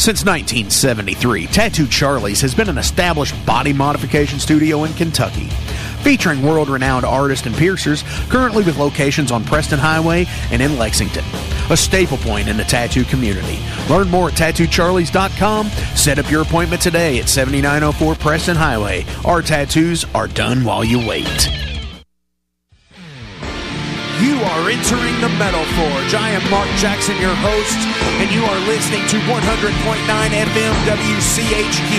Since 1973, Tattoo Charlie's has been an established body modification studio in Kentucky. Featuring world renowned artists and piercers, currently with locations on Preston Highway and in Lexington. A staple point in the tattoo community. Learn more at tattoocharlies.com. Set up your appointment today at 7904 Preston Highway. Our tattoos are done while you wait. Entering the Metal Forge. I am Mark Jackson, your host, and you are listening to 100.9 FM WCHQ.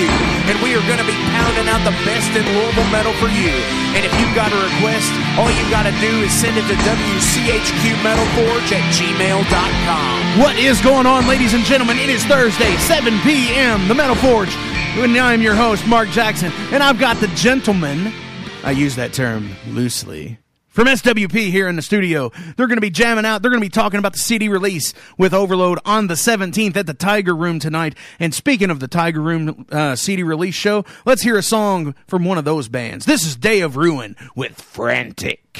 And we are going to be pounding out the best in Louisville metal for you. And if you've got a request, all you got to do is send it to WCHQMetalForge at gmail.com. What is going on, ladies and gentlemen? It is Thursday, 7 p.m., the Metal Forge. And I'm your host, Mark Jackson, and I've got the gentleman, I use that term loosely, from SWP here in the studio. They're going to be jamming out. They're going to be talking about the CD release with Overload on the 17th at the Tiger Room tonight. And speaking of the Tiger Room uh, CD release show, let's hear a song from one of those bands. This is Day of Ruin with Frantic.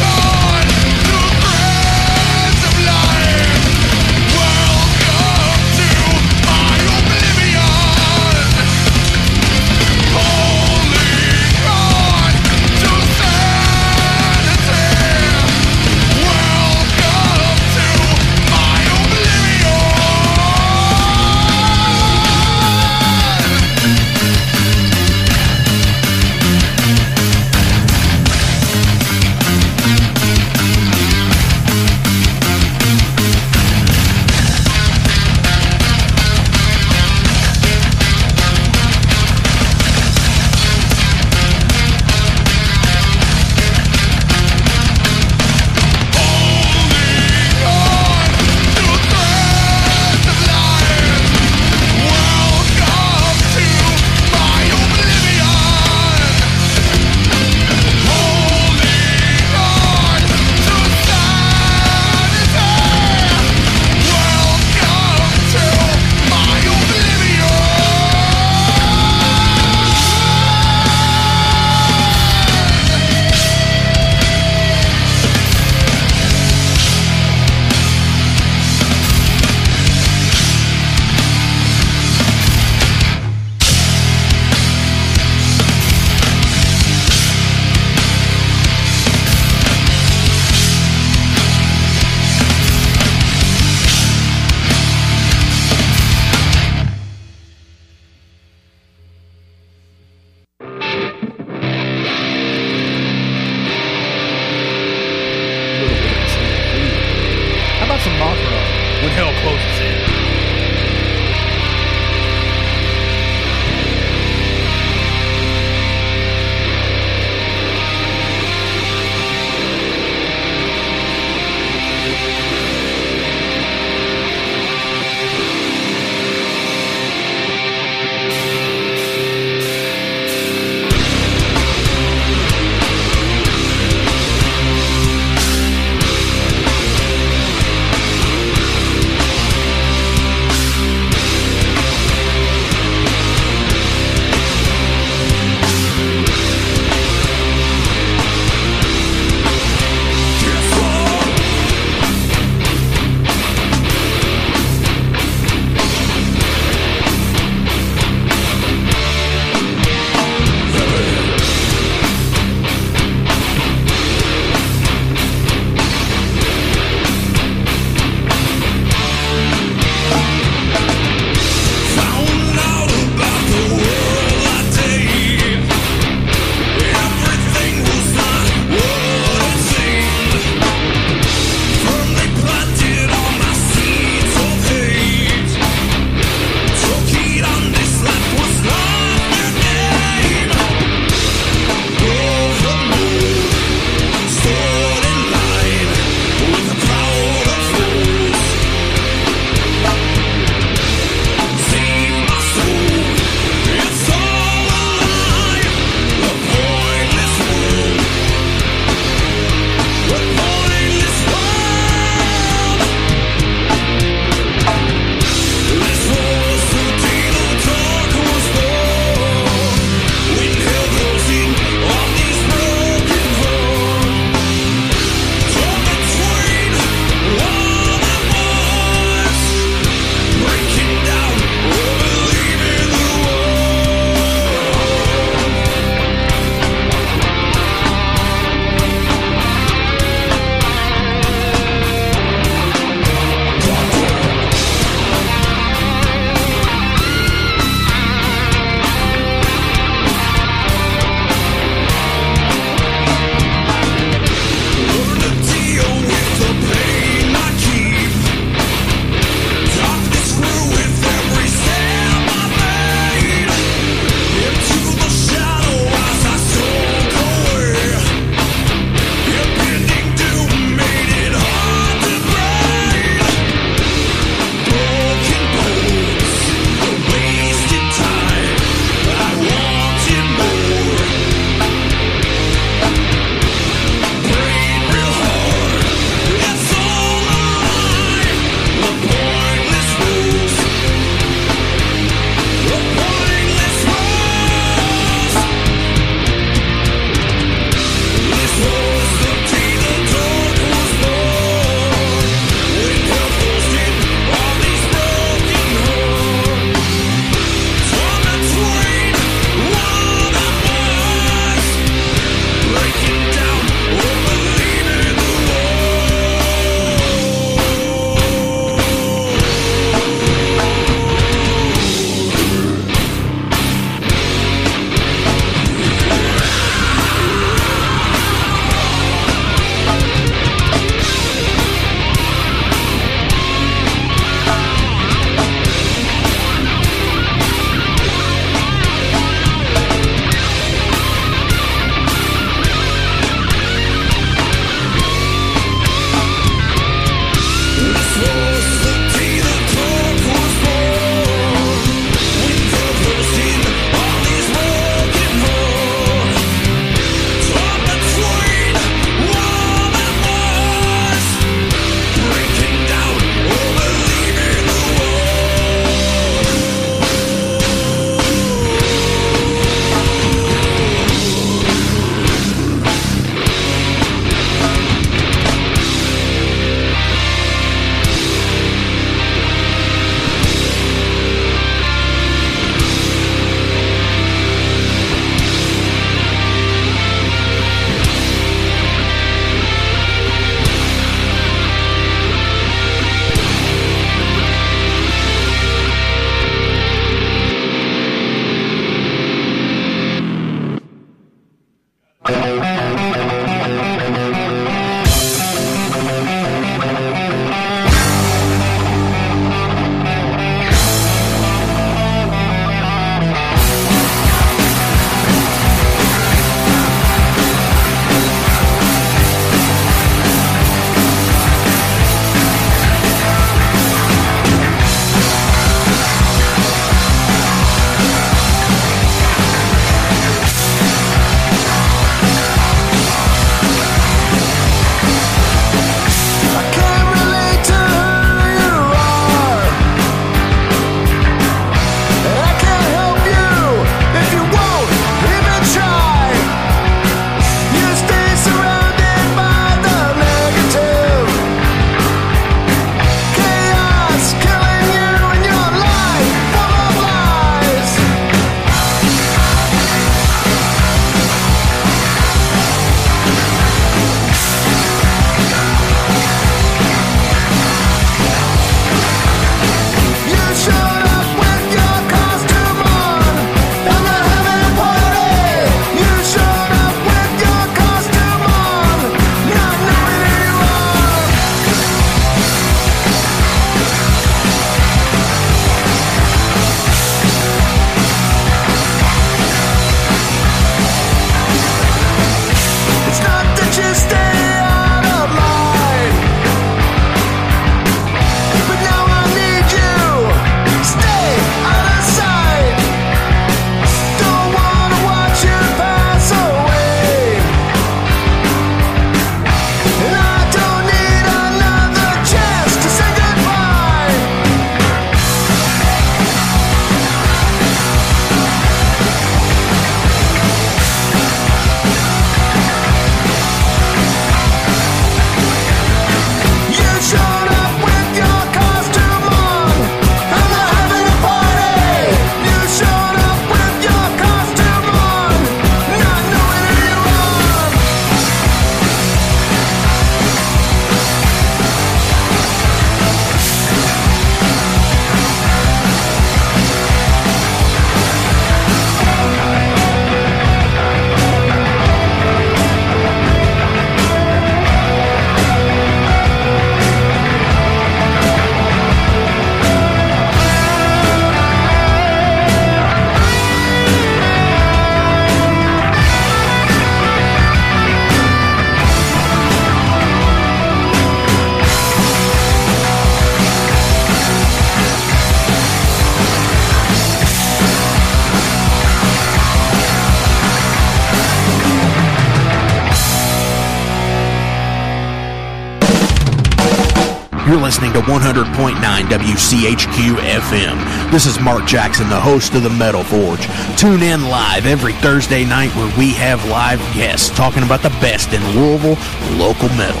100.9 WCHQ FM. This is Mark Jackson, the host of the Metal Forge. Tune in live every Thursday night where we have live guests talking about the best in Louisville local metal.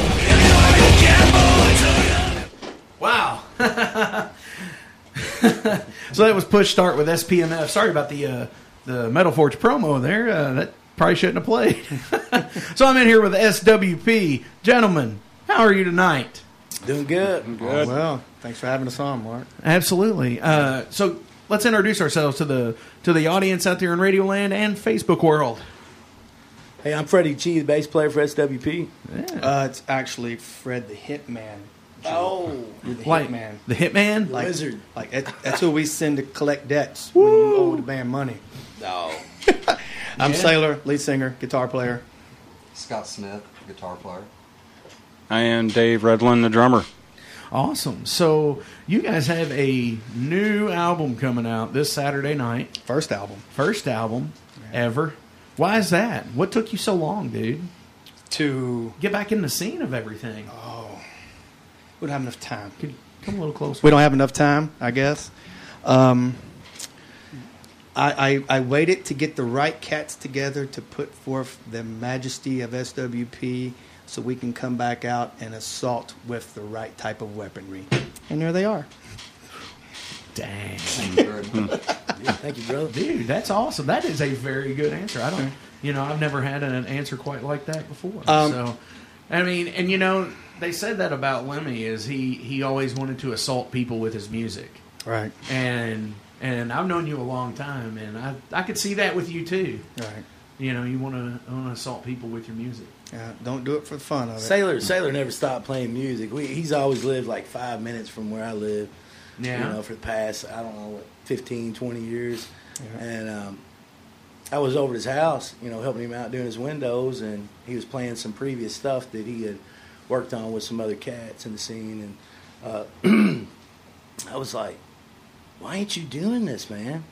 Wow. so that was push start with SPMF. Sorry about the uh, the Metal Forge promo there. Uh, that probably shouldn't have played. so I'm in here with SWP. Gentlemen, how are you tonight? Doing good. Good. Well, thanks for having us on, Mark. Absolutely. Uh, so let's introduce ourselves to the to the audience out there in Radioland and Facebook world. Hey, I'm Freddie G, the bass player for SWP. Uh, it's actually Fred the Hitman. Oh, You're the Like Hitman. the Hitman. Like, Wizard. Like that, that's who we send to collect debts when you owe the band money. no. I'm Yeah. Sailor, lead singer, guitar player. Scott Smith, guitar player. I am Dave Redlin, the drummer. Awesome. So you guys have a new album coming out this Saturday night. First album. First album ever. Why is that? What took you so long, dude? To Get back in the scene of everything. Oh, we don't have enough time. Could come a little closer? We don't have enough time, I guess. Um, I, I, I waited to get the right cats together to put forth the majesty of SWP so we can come back out and assault with the right type of weaponry. And there they are. Dang. Very much. Thank you, brother. Dude, that's awesome. That is a very good answer. I don't, you know, I've never had an answer quite like that before. Um, so, I mean, and you know, they said that about Lemmy is he he always wanted to assault people with his music, Right, and and I've known you a long time, and I I could see that with you too. right. You know, you want to want to assault people with your music. Yeah, don't do it for the fun of it. Sailor Sailor never stopped playing music. We, he's always lived like five minutes from where I live. Yeah. You know, for the past I don't know what 15, 20 years, Yeah. and um, I was over at his house, you know, helping him out doing his windows, and he was playing some previous stuff that he had worked on with some other cats in the scene, and uh, I was like, "Why ain't you doing this, man?"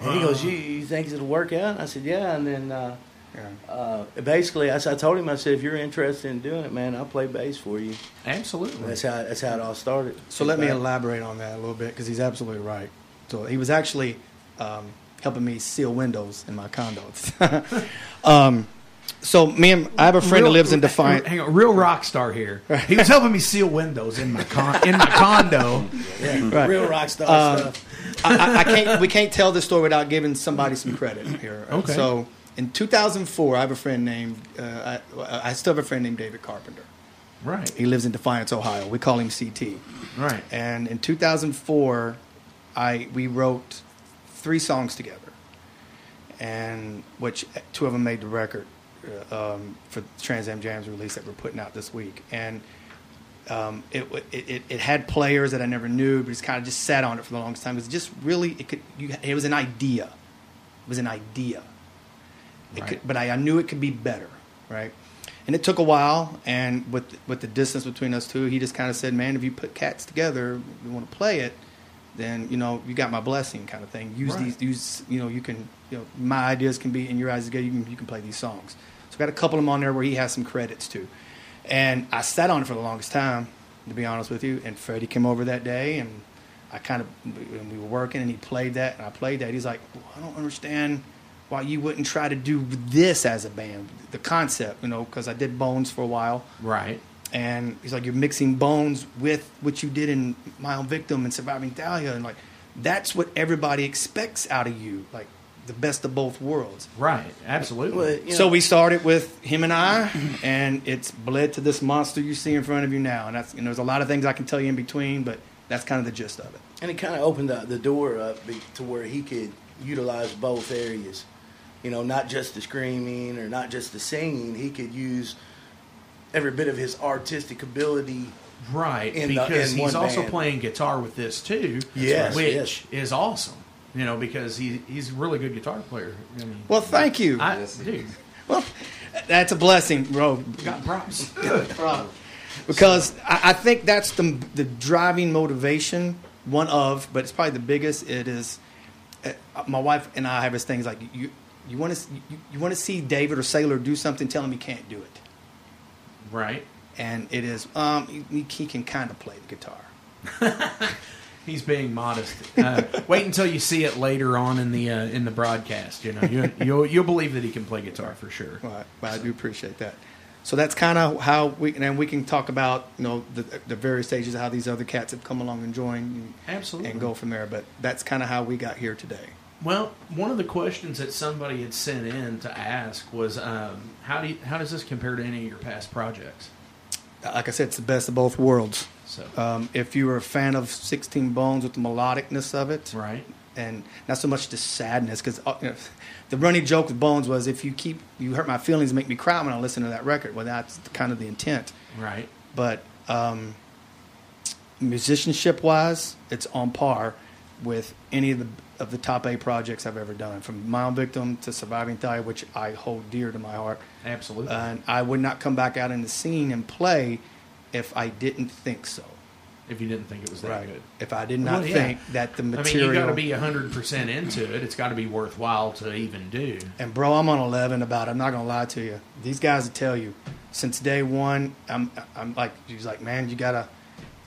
And he goes, "You you think it'll work out?" And I said, "Yeah," and then. Uh, Yeah. uh, basically, I told him, I said, if you're interested in doing it, man, I'll play bass for you. Absolutely. That's how that's how it all started. So let me Back- elaborate on that a little bit because he's absolutely right. So he was actually um, helping me seal windows in my condo. um, so me and I have a friend Real- that lives in Defiance. Hang on, real rock star here. He was helping me seal windows in my con- in my condo. Yeah, Right. real rock star Um, stuff. I, I, I can't. We can't tell this story without giving somebody some credit here. Okay. So in 2004, I have a friend named. Uh, I, I still have a friend named David Carpenter. Right. He lives in Defiance, Ohio. We call him CT. Right. And in 2004, I we wrote three songs together, and which two of them made the record uh, um, for Trans Am Jams release that we're putting out this week. And um, it, it it had players that I never knew, but it's kind of just sat on it for the longest time. It was just really it could you, it was an idea. It was an idea. It Right. could, but I, I knew it could be better, right? And it took a while, and with with the distance between us two, he just kind of said, "Man, if you put cats together, you want to play it, then you know you got my blessing, kind of thing. Use Right. these, use you know you can, you know, my ideas can be in your eyes together. You can you can play these songs. So I got a couple of them on there where he has some credits too, and I sat on it for the longest time, to be honest with you. And Freddie came over that day, and I kind of when we were working, and he played that, and I played that. He's like, well, I don't understand why you wouldn't try to do this as a band, the concept, you know, because I did Bones for a while, Right. and he's like, you're mixing Bones with what you did in My Own Victim and Surviving Dahlia, and like, that's what everybody expects out of you, like the best of both worlds. Right. Absolutely. Well, you So we started with him and I, and it's bled to this monster you see in front of you now. And that's, and there's a lot of things I can tell you in between, but that's kind of the gist of it. and it kind of opened the, the door up to where he could utilize both areas. You know, not just the screaming or not just the singing. He could use every bit of his artistic ability. Right, in the- because in he's one also band. playing guitar with this too. Yes, which yes. is awesome. You know, because he he's a really good guitar player. I mean, Well, thank you. I, Yes, dude, well, that's a blessing, bro. got props. because I, I think that's the the driving motivation. One of, but it's probably the biggest. It is. Uh, my wife and I have this thing. It's like you you want to you, you want to see David or Sailor do something. Tell him he can't do it. right. And it is um he, he can kind of play the guitar. He's being modest. Uh, wait until you see it later on in the uh, in the broadcast. You know, you, you'll you'll believe that he can play guitar for sure. Right, but I do appreciate that. So that's kind of how we and we can talk about you know the the various stages of how these other cats have come along and joined and, Absolutely. and go from there. But that's kind of how we got here today. Well, one of the questions that somebody had sent in to ask was, um, how do you, how does this compare to any of your past projects? Like I said, it's the best of both worlds. So, Um, if you were a fan of 16 Bones with the melodicness of it, right, and not so much the sadness, because uh, you know, the running joke with Bones was if you keep you hurt my feelings, make me cry when I listen to that record. Well, that's kind of the intent. right, but um, musicianship wise, it's on par with any of the of the top eight projects I've ever done, from Own Victim to Surviving Thalia, which I hold dear to my heart. absolutely. And I would not come back out in the scene and play if I didn't think so. if you didn't think it was that good. If I did not Well, yeah. think that the material. I mean, you got to be hundred percent into it. It's got to be worthwhile to even do. And bro, I'm on 11 about it. I'm not gonna lie to you. These guys will tell you since day one. I'm I'm like he's like, man, you gotta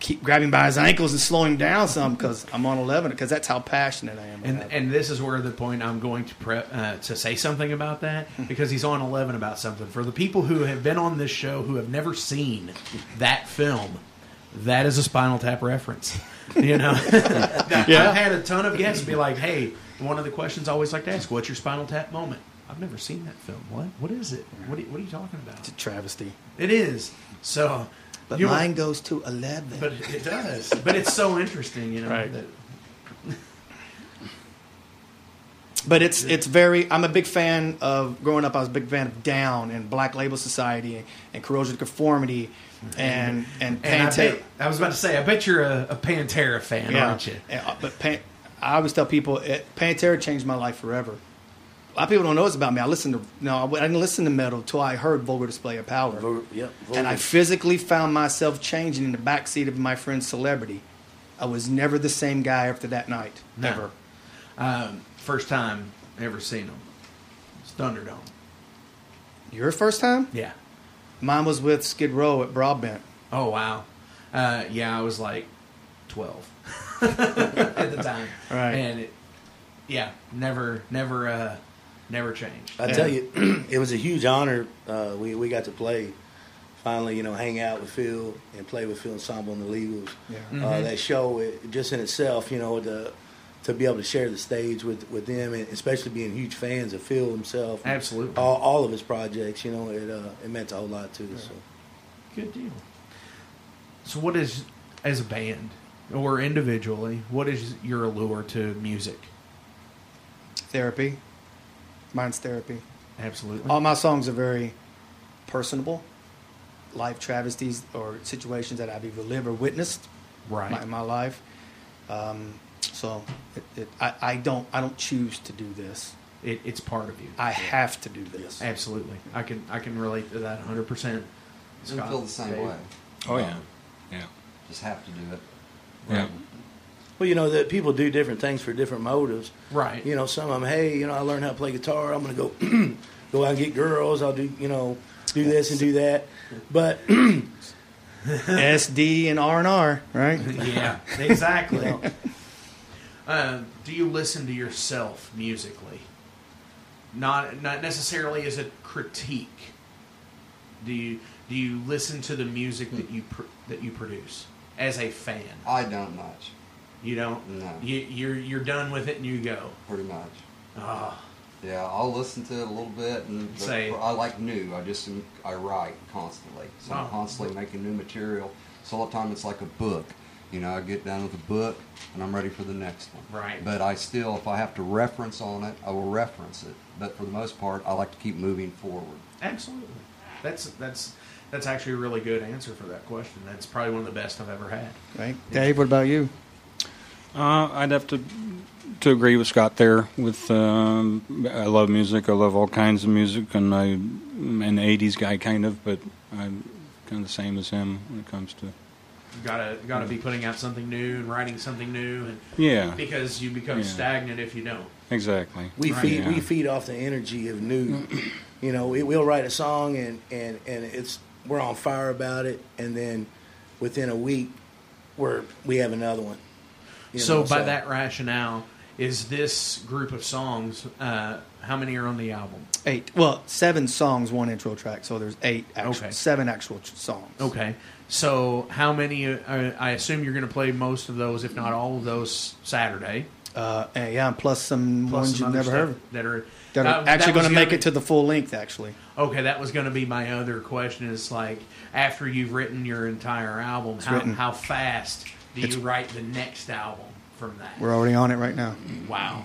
keep grabbing by his ankles and slow him down some because I'm on 11 because that's how passionate I am. And and this is where the point I'm going to pre- uh, to say something about that because he's on 11 about something. For the people who have been on this show who have never seen that film, that is a Spinal Tap reference. You know, I've had a ton of guests be like, "Hey, one of the questions I always like to ask: What's your Spinal Tap moment?" I've never seen that film. What? What is it? What are, what are you talking about? it's a travesty. It is. So, But you know- mine goes to 11. but it does. But it's so interesting, you know. Right. That, but it's it's very. I'm a big fan of growing up. I was a big fan of Down and Black Label Society and, and Corrosion of Conformity and and And I, Pantera. bet, I was about to say, I bet you're a, a Pantera fan, aren't you? Yeah, uh, but Pan, I always tell people it, Pantera changed my life forever. A lot of people don't know this about me. I listened to no, I didn't listen to metal until I heard Vulgar Display of Power, Vo- Yep. and I physically found myself changing in the backseat of my friend's Celebrity. I was never the same guy after that night, No. ever. Um, first time ever seen them. It's Thunderdome. Your first time? Yeah. Mine was with Skid Row at Broadbent. Oh wow. Uh, yeah, I was like twelve at the time. Right. And it, yeah, never, never, uh, never changed. I tell you, it was a huge honor. Uh, we we got to play. Finally, you know, hang out with Phil and play with Phil Anselmo and the Legals. Yeah. Uh, that show, it, just in itself, you know, to to be able to share the stage with with them, and especially being huge fans of Phil himself, Absolutely. all, all of his projects, you know, it uh, it meant a whole lot to us. So. Good deal. So, what is as a band or individually? What is your allure to music? Therapy. Mine's therapy. Absolutely. All my songs are very personable, life travesties or situations that I've either lived or witnessed right. my, in my life. Um, so it, it, I, I don't I don't choose to do this. It, it's part of you. I have to do this. Absolutely. I can I can relate to that 100. percent I feel the same way. Oh yeah, yeah, Just have to do it. yeah. Well, you know that people do different things for different motives. Right. You know, some of them, hey, you know, I learned how to play guitar. I'm going to go go out and get girls. I'll do, you know, do this and do that. But SD and R and R, right? yeah. Exactly. uh, do you listen to yourself musically? Not not necessarily as a critique. Do you do you listen to the music that you pr- that you produce as a fan? I don't much, You don't. No. You, you're you're done with it and you go. pretty much. Ah, Yeah, I'll listen to it a little bit, and Say- I like new. I just I write constantly, so Oh. I'm constantly making new material. So all the time it's like a book. You know, I get done with a book, and I'm ready for the next one. Right. But I still, if I have to reference on it, I will reference it. But for the most part, I like to keep moving forward. absolutely. That's that's that's actually a really good answer for that question. That's probably one of the best I've ever had. Right. Dave, what about you? Uh, I'd have to to agree with Scott there. With um, I love music. I love all kinds of music, and I am an '80s guy kind of, but I'm kind of the same as him when it comes to You gotta gotta be putting out something new and writing something new, and yeah, because you become Yeah. stagnant if you don't. exactly. we Right. feed Yeah. we feed off the energy of new. you know, we, we'll write a song and and and it's we're on fire about it, and then within a week, we're we have another one. You so know, by that rationale, is this group of songs? Uh, how many are on the album? Eight. Well, seven songs, one intro track. So there's eight. Actual, Okay. Seven actual ch- songs. Okay, so how many? Uh, I assume you're going to play most of those, if not all of those, Saturday. Uh, yeah, and plus some Plus ones you've never heard of. that are That are that- actually going to make gonna it to the full length. Actually, Okay, that was going to be my other question. Is like after you've written your entire album, how, written. how fast do It's- you write the next album from that? we're already on it right now. Wow,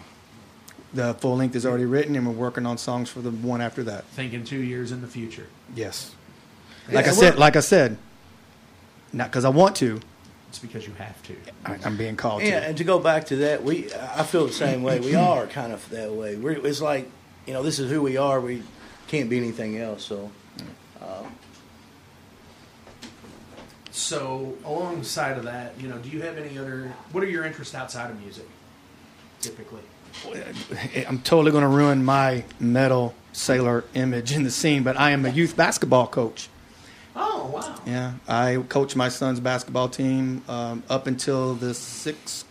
The full length is already written, and we're working on songs for the one after that. thinking two years in the future. Yes. Like Yeah, I said, like I said, not because I want to. It's because you have to. I, I'm being called Yeah, to. and to go back to that, we I feel the same way. We are kind of that way. We're, it's like you know, this is who we are. We can't be anything else. So um, So, alongside of that, you know, do you have any other? What are your interests outside of music? Typically, I'm totally going to ruin my metal sailor image in the scene, but I am a youth basketball coach. oh wow, Yeah, I coached my son's basketball team um, up until the sixth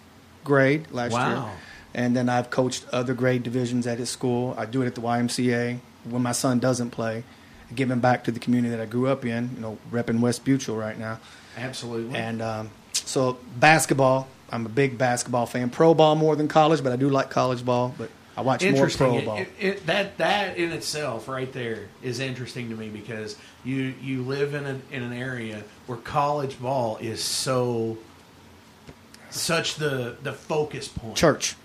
grade last year, and then I've coached other grade divisions at his school. I do it at the YMCA when my son doesn't play, giving back to the community that I grew up in. You know, repping West Butyl right now, absolutely. and um, so basketball. I'm a big basketball fan. Pro ball more than college, but I do like college ball. But I watch more pro ball. it- it- that that in itself, right there, is interesting to me because you you live in an in an area where college ball is so such the the focus point. Church.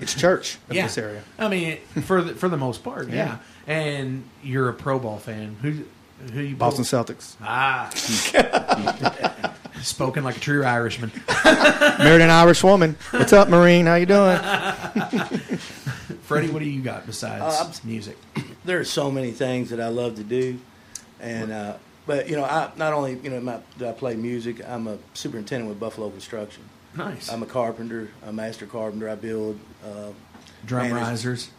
It's church of yeah. this area. I mean, for the, for the most part, yeah. And you're a Pro ball fan. Who who you Boston Celtics. Ah, spoken like a true Irishman. Married an Irish woman. What's up, Marine? How you doing? Freddie, what do you got besides Uh, music? there are so many things that I love to do, and uh, but you know, I not only you know my, do I play music, I'm a superintendent with Buffalo Construction. Nice. I'm a carpenter, a master carpenter. I build, uh, Drum manage- risers.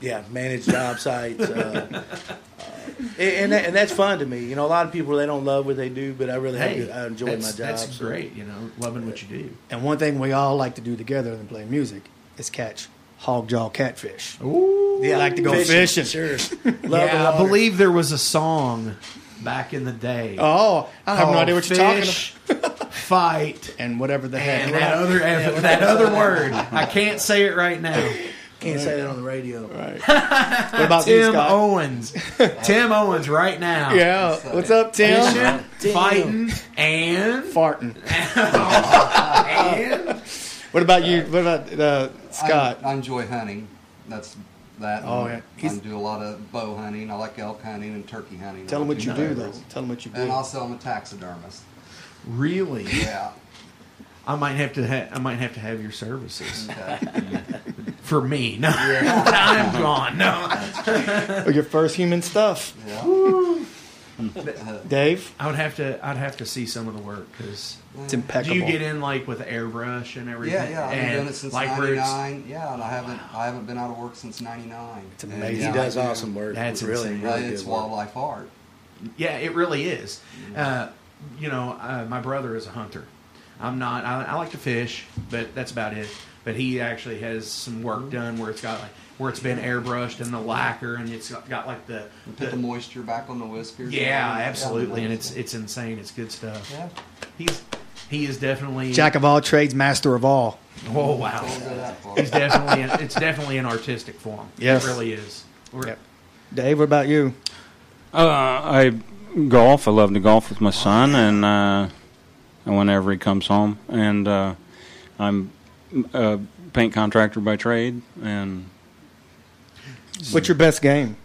Yeah, manage job sites, uh, uh, and that, and that's fun to me. You know, a lot of people they don't love what they do, but I really have Hey, good- I enjoy my job. That's so- great. You know, loving what you do. And one thing we all like to do together than play music is catch hog jaw catfish. Ooh. Yeah, I like to go fishing. Sure, love yeah, I believe there was a song back in the day. Oh, I have no idea what you're talking about. Fight. And whatever the heck. And that other that other word, I can't say it right now. Can't say that on the radio. Right. What about you, Tim Scott? Owens, Tim Owens, right now. Yeah. What's up, Tim? Fishing, Tim. fighting, and Farting. and What about you? What about uh, Scott? I, I enjoy hunting. That's that. Oh, yeah. I do a lot of bow hunting. I like elk hunting and turkey hunting. Tell them what you Two do, though. Tell them what you do. And also, I'm a taxidermist. really, Yeah. I might have to. Ha- I might have to have your services Okay. for me. No, I'm gone. No, Or your first human stuff. yeah. Dave? I would have to. I'd have to see some of the work because. It's impeccable. Do impeccable. you get in like with airbrush and everything? Yeah, yeah. I've been doing it since like where it's- '99. Yeah, and I haven't, I haven't been out of work since '99. It's amazing. He Yeah, does I do. awesome work. That's really, insane. really it's good work. wildlife art. Yeah, it really is. Uh, you know, uh, my brother is a hunter. I'm not. I, I like to fish, but that's about it. But he actually has some work done where it's got like where it's been airbrushed and the lacquer, and it's got, got like the, And put the the moisture back on the whiskers. yeah, Yeah. absolutely, and it's it's insane. It's good stuff. Yeah. He's he is definitely Jack of all trades, master of all. Oh wow, Don't go that far. he's definitely an, it's definitely an artistic form. Yes. it really is. We're- Yep. Dave, what about you? Uh, I golf. I love to golf with my son, and uh, and whenever he comes home, and uh, I'm a paint contractor by trade, and What's your best game?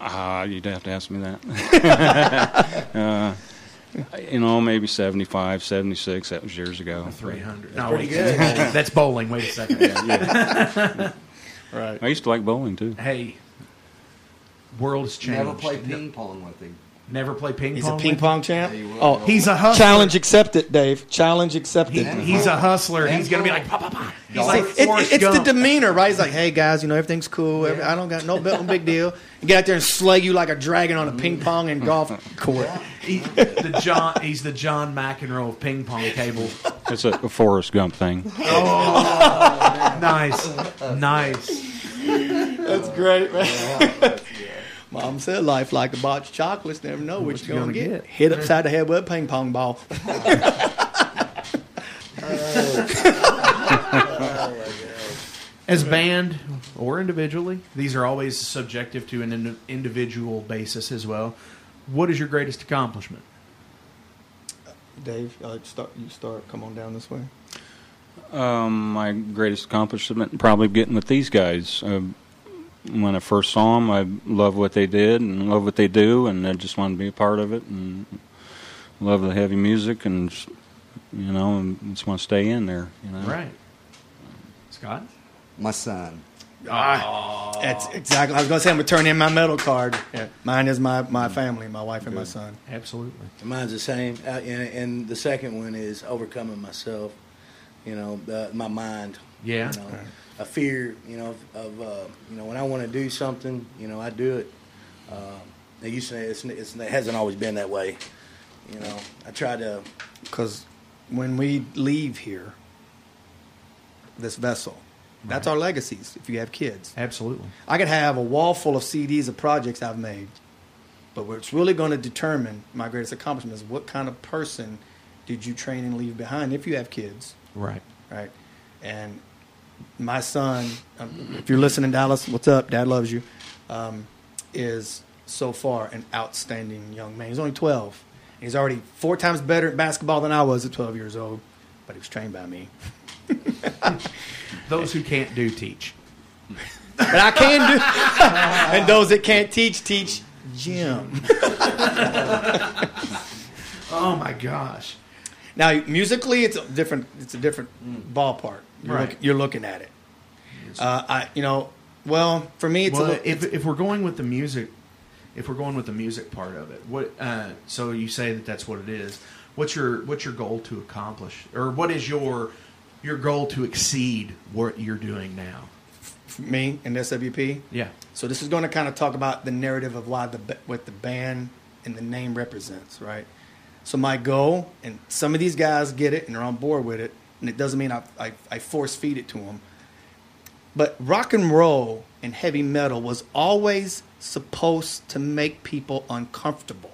uh, you'd have to ask me that. uh, you know, maybe 75, 76. That was years ago. Three hundred. That's No, pretty wait, good. That's bowling. Wait a second. yeah Right. I used to like bowling too. hey, world's changed. Never play ping pong with him. Never play ping pong. He's pong. a ping with- pong champ. Yeah, you will. Oh, He's a hustler. challenge accepted, Dave. Challenge accepted. He, he's a hustler. He's gonna be like, pa, pa, pa. He's Golf. like It- Forrest it's the demeanor, right? He's like, "Hey guys, you know everything's cool. Every, I don't got no, no big deal." And get out there and slay you like a dragon on a ping pong and golf court. He- the John. He's the John McEnroe of ping pong table. It's a, a Forrest Gump thing. Oh, nice, nice. That's great, man. Mom said, "Life like a box of chocolates. Never know what, you're gonna, get. get. Hit upside the head with a ping pong ball." As band or individually, these are always subjective to an indi- individual basis as well. What is your greatest accomplishment? Dave, uh, start. You start. Come on down this way. Um, my greatest accomplishment probably getting with these guys. Uh, when I first saw them, I love what they did and love what they do, and I just wanted to be a part of it and love the heavy music and you know, and just want to stay in there. You know, Right, Scott. My son. That's exactly. I was gonna say I'm gonna turn in my medal card. Yeah. Mine is my my family, my wife and my son. Absolutely. Mine's the same, uh, and, and the second one is overcoming myself. You know, uh, my mind. Yeah. You know, a fear. You know, of uh, you know when I want to do something, you know, I do it. Uh, they used to say it's, it's, it hasn't always been that way. You know, I try to. Because when we leave here, this vessel, that's our legacies. If you have kids, Absolutely. I could have a wall full of CDs of projects I've made, but what's really going to determine my greatest accomplishment is what kind of person did you train and leave behind if you have kids, Right. right? And my son, um, if you're listening, Dallas, what's up? Dad loves you. Um, is so far an outstanding young man. He's only 12. He's already four times better at basketball than I was at 12 years old, but he was trained by me. Those who can't do teach. But I can do. and those that can't teach, teach Jim. Oh my gosh. Now, musically, it's a different. It's a different ballpark. You're, Right. look, you're looking at it. Uh, I, you know, well, for me, it's well, a little. if if we're going with the music, if we're going with the music part of it, what? Uh, so you say that that's what it is. What's your what's your goal to accomplish, or what is your your goal to exceed what you're doing now? for me and SWP. Yeah. So this is going to kind of talk about the narrative of why the what the band and the name represents, right? So my goal, and some of these guys get it and they're on board with it, and it doesn't mean I, I, I force feed it to them. But rock and roll and heavy metal was always supposed to make people uncomfortable.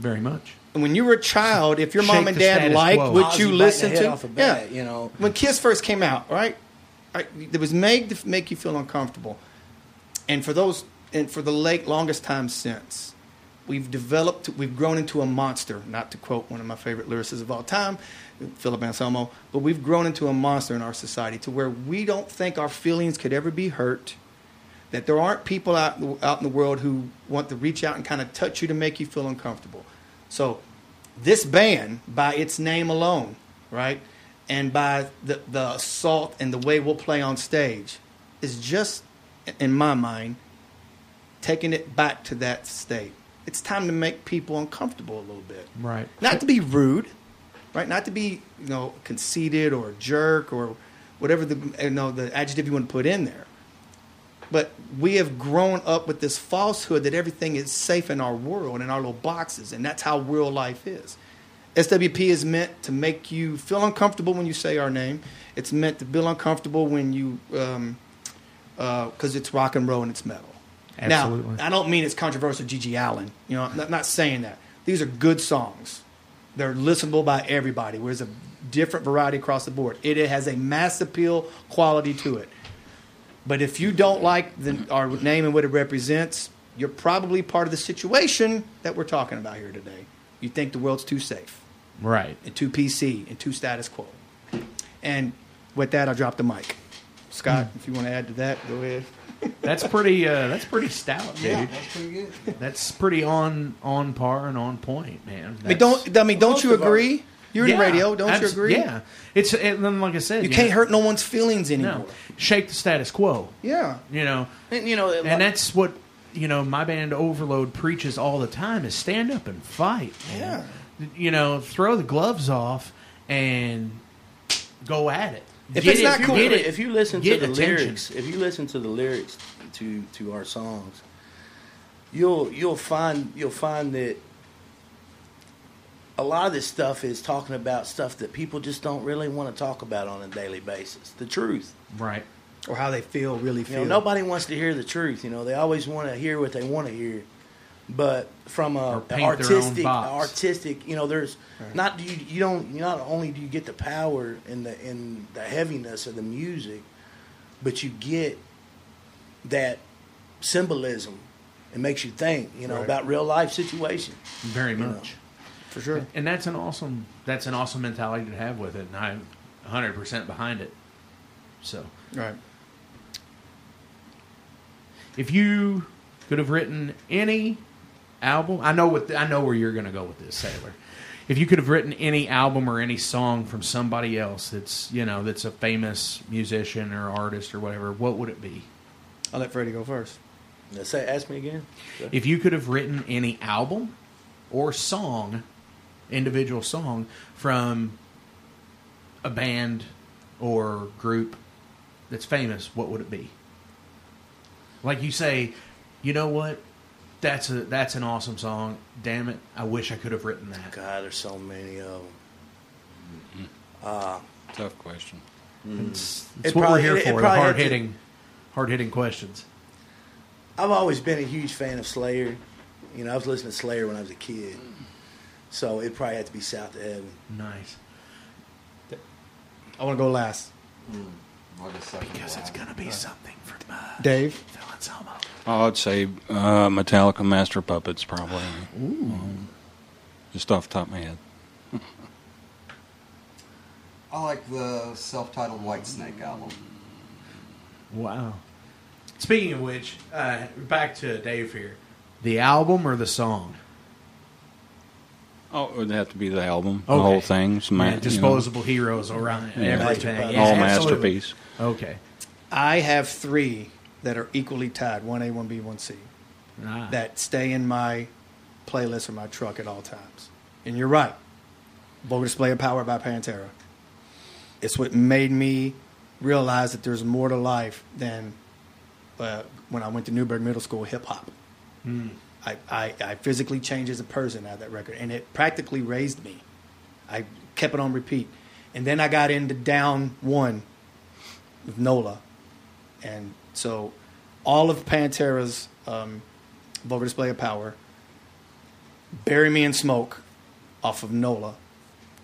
Very much. And when you were a child, if your Shake mom and dad liked quo. what you listened to, off a bat, you know. when Kiss first came out, right? right, It was made to make you feel uncomfortable, and for those, and for the late longest time since, we've developed, we've grown into a monster. Not to quote one of my favorite lyricists of all time, Philip Anselmo, but we've grown into a monster in our society to where we don't think our feelings could ever be hurt. That there aren't people out out in the world who want to reach out and kind of touch you to make you feel uncomfortable. So this band, by its name alone, right, and by the, the assault and the way we'll play on stage, is just, in my mind, taking it back to that state. It's time to make people uncomfortable a little bit. Right. Not to be rude, right? Not to be, you know, conceited or a jerk or whatever the you know the adjective you want to put in there. But we have grown up with this falsehood that everything is safe in our world, in our little boxes, and that's how real life is. SWP is meant to make you feel uncomfortable when you say our name. It's meant to feel uncomfortable when you, because uh 'cause it's rock and roll and it's metal. Absolutely. Now, I don't mean it's controversial, GG Allin. You know, I'm not, saying that. These are good songs. They're listenable by everybody. There's a different variety across the board. It has a mass appeal quality to it. But if you don't like the, our name and what it represents, you're probably part of the situation that we're talking about here today. You think the world's too safe Right. and too PC and too status quo. And with that, I'll drop the mic. Scott, hmm. if you want to add to that, go ahead. That's pretty. Uh, that's pretty stout, dude. Yeah, that's pretty good. That's pretty on on par and on point, man. I mean, don't I mean, don't you agree? You're in radio, don't you agree? Yeah. It's and then, like I said, You know, can't hurt no one's feelings anymore. No, shake the status quo. Yeah. You know, And you know, and that's what you know. My band Overload preaches all the time: is stand up and fight. man. You know, throw the gloves off and go at it. If Get it's it- not cool- you, get it- if you listen to the attention. lyrics, if you listen to the lyrics to to our songs, you'll you'll find you'll find that a lot of this stuff is talking about stuff that people just don't really want to talk about on a daily basis. The truth. right. Or how they feel, really You feel. know, nobody wants to hear the truth. You know, they always want to hear what they want to hear. But from a Or paint their own artistic, artistic, you know, there's not you, you don't you not only do you get the power and the and the heaviness of the music, but you get that symbolism. It makes you think, you know, Right. about real life situations. Very You know. much. For sure. And that's an awesome. That's an awesome mentality to have with it, and I'm 100 percent behind it. So, Right. if you could have written any album, I know what I know where you're going to go with this, Sailor. If you could have written any album or any song from somebody else that's you know that's a famous musician or artist or whatever, what would it be? I'll let Freddie go first. Now, say, ask me again. If you could have written any album or song, individual song from a band or group that's famous, what would it be? Like you say, you know what? That's a that's an awesome song. Damn it! I wish I could have written that. God, there's so many of them. Uh, Tough question. It's, It what probably- we're here it- it for. The hard hitting, hard hitting questions. I've always been a huge fan of Slayer. You know, I was listening to Slayer when I was a kid. So it probably had to be South of Heaven. Nice, I want to go last. I'll just second because that. it's gonna be something from uh, Dave. Phil Anselmo. I'd say uh, Metallica Master Puppets, probably. Um, just off the top of my head. I like the self-titled Whitesnake album. Wow. Speaking of which, uh, back to Dave here. The album or the song? Oh, it would have to be the album, the Okay. whole thing. Some, Yeah, you know, disposable heroes around Yeah. everything. All Yeah, all absolutely. masterpiece. Okay. I have three that are equally tied: one A, one B, one C. Ah. that stay in my playlist or my truck at all times. And you're right. Vulgar Display of Power by Pantera. It's what made me realize that there's more to life than uh, when I went to Newburgh Middle School hip hop. I, I, I physically changed as a person out of that record, and it practically raised me. I kept it on repeat. And then I got into Down One with Nola. And so all of Pantera's um, Vulgar Display of Power, Bury Me in Smoke off of Nola,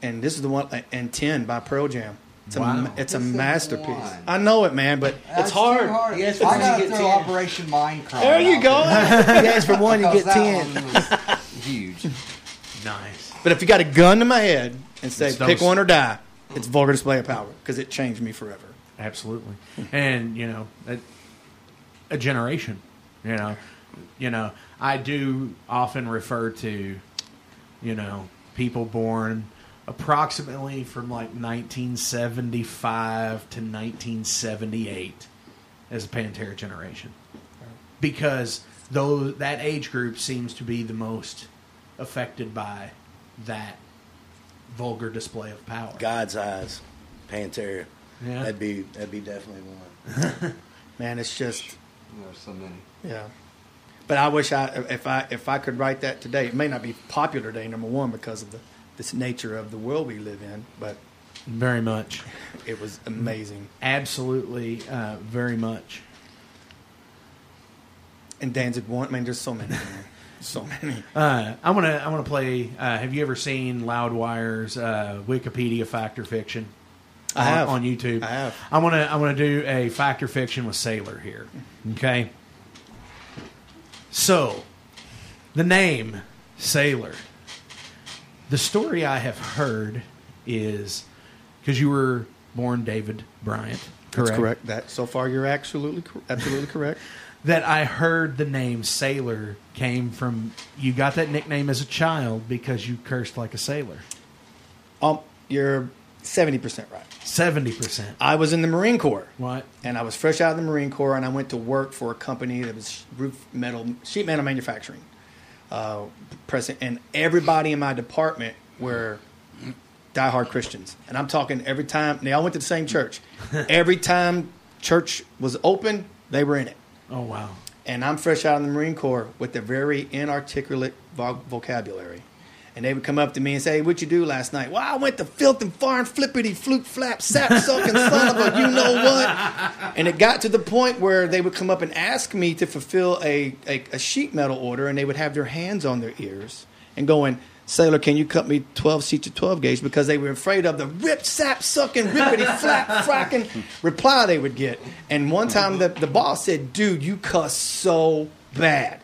and this is the one, and 10 by Pearl Jam. It's, Wow. a, it's a This masterpiece. one. I know it, man, but That's it's hard. Hard. Yes, I gotta you get throw 10. Operation Mindcrime. There you go. there. yes, for one, you get that 10. one was huge. Nice. But if you got a gun to my head and say, It's pick those- one or die, it's Vulgar Display of Power because it changed me forever. Absolutely. And, you know, a, a generation, you know, you know, I do often refer to, you know, people born approximately from like 1975 to 1978 as a Pantera generation. Because those that age group seems to be the most affected by that vulgar display of power. God's eyes, Pantera. Yeah. That'd be that'd be definitely one. Man, it's just There's so many. Yeah, but I wish I if I if I could write that today. It may not be popular today, number one, because of the this nature of the world we live in. But Very much. it was amazing. Absolutely, uh, very much. And Danzig one. I mean, there's so many, so many. Uh, I'm gonna I'm gonna play. Uh, have you ever seen Loudwire's uh, Wikipedia Fact or Fiction? I on, have. on YouTube. I have. I'm gonna I'm gonna do a fact or fiction with Sailor here. Okay. So, the name Sailor. The story I have heard is because you were born David Bryant. That's correct. That so far you're absolutely absolutely correct. that I heard the name Sailor came from. You got that nickname as a child because you cursed like a sailor. Um, you're seventy percent right. Seventy percent. I was in the Marine Corps. What? and I was fresh out of the Marine Corps, and I went to work for a company that was roof metal, sheet metal manufacturing. Uh, present, and everybody in my department were diehard Christians, and I'm talking every time they all went to the same church. every time church was open, they were in it. Oh wow. And I'm fresh out of the Marine Corps with a very inarticulate vo- vocabulary. And they would come up to me and say, hey, What'd you do last night? Well, I went to filth and farm, flippity flute flap sap sucking son of a you know what. And it got to the point where they would come up and ask me to fulfill a, a, a sheet metal order, and they would have their hands on their ears and going, Sailor, can you cut me 12 sheets of 12 gauge? Because they were afraid of the rip, sap, sucking, rippity, flap, fracking reply they would get. And one time the, the boss said, Dude, you cuss so bad.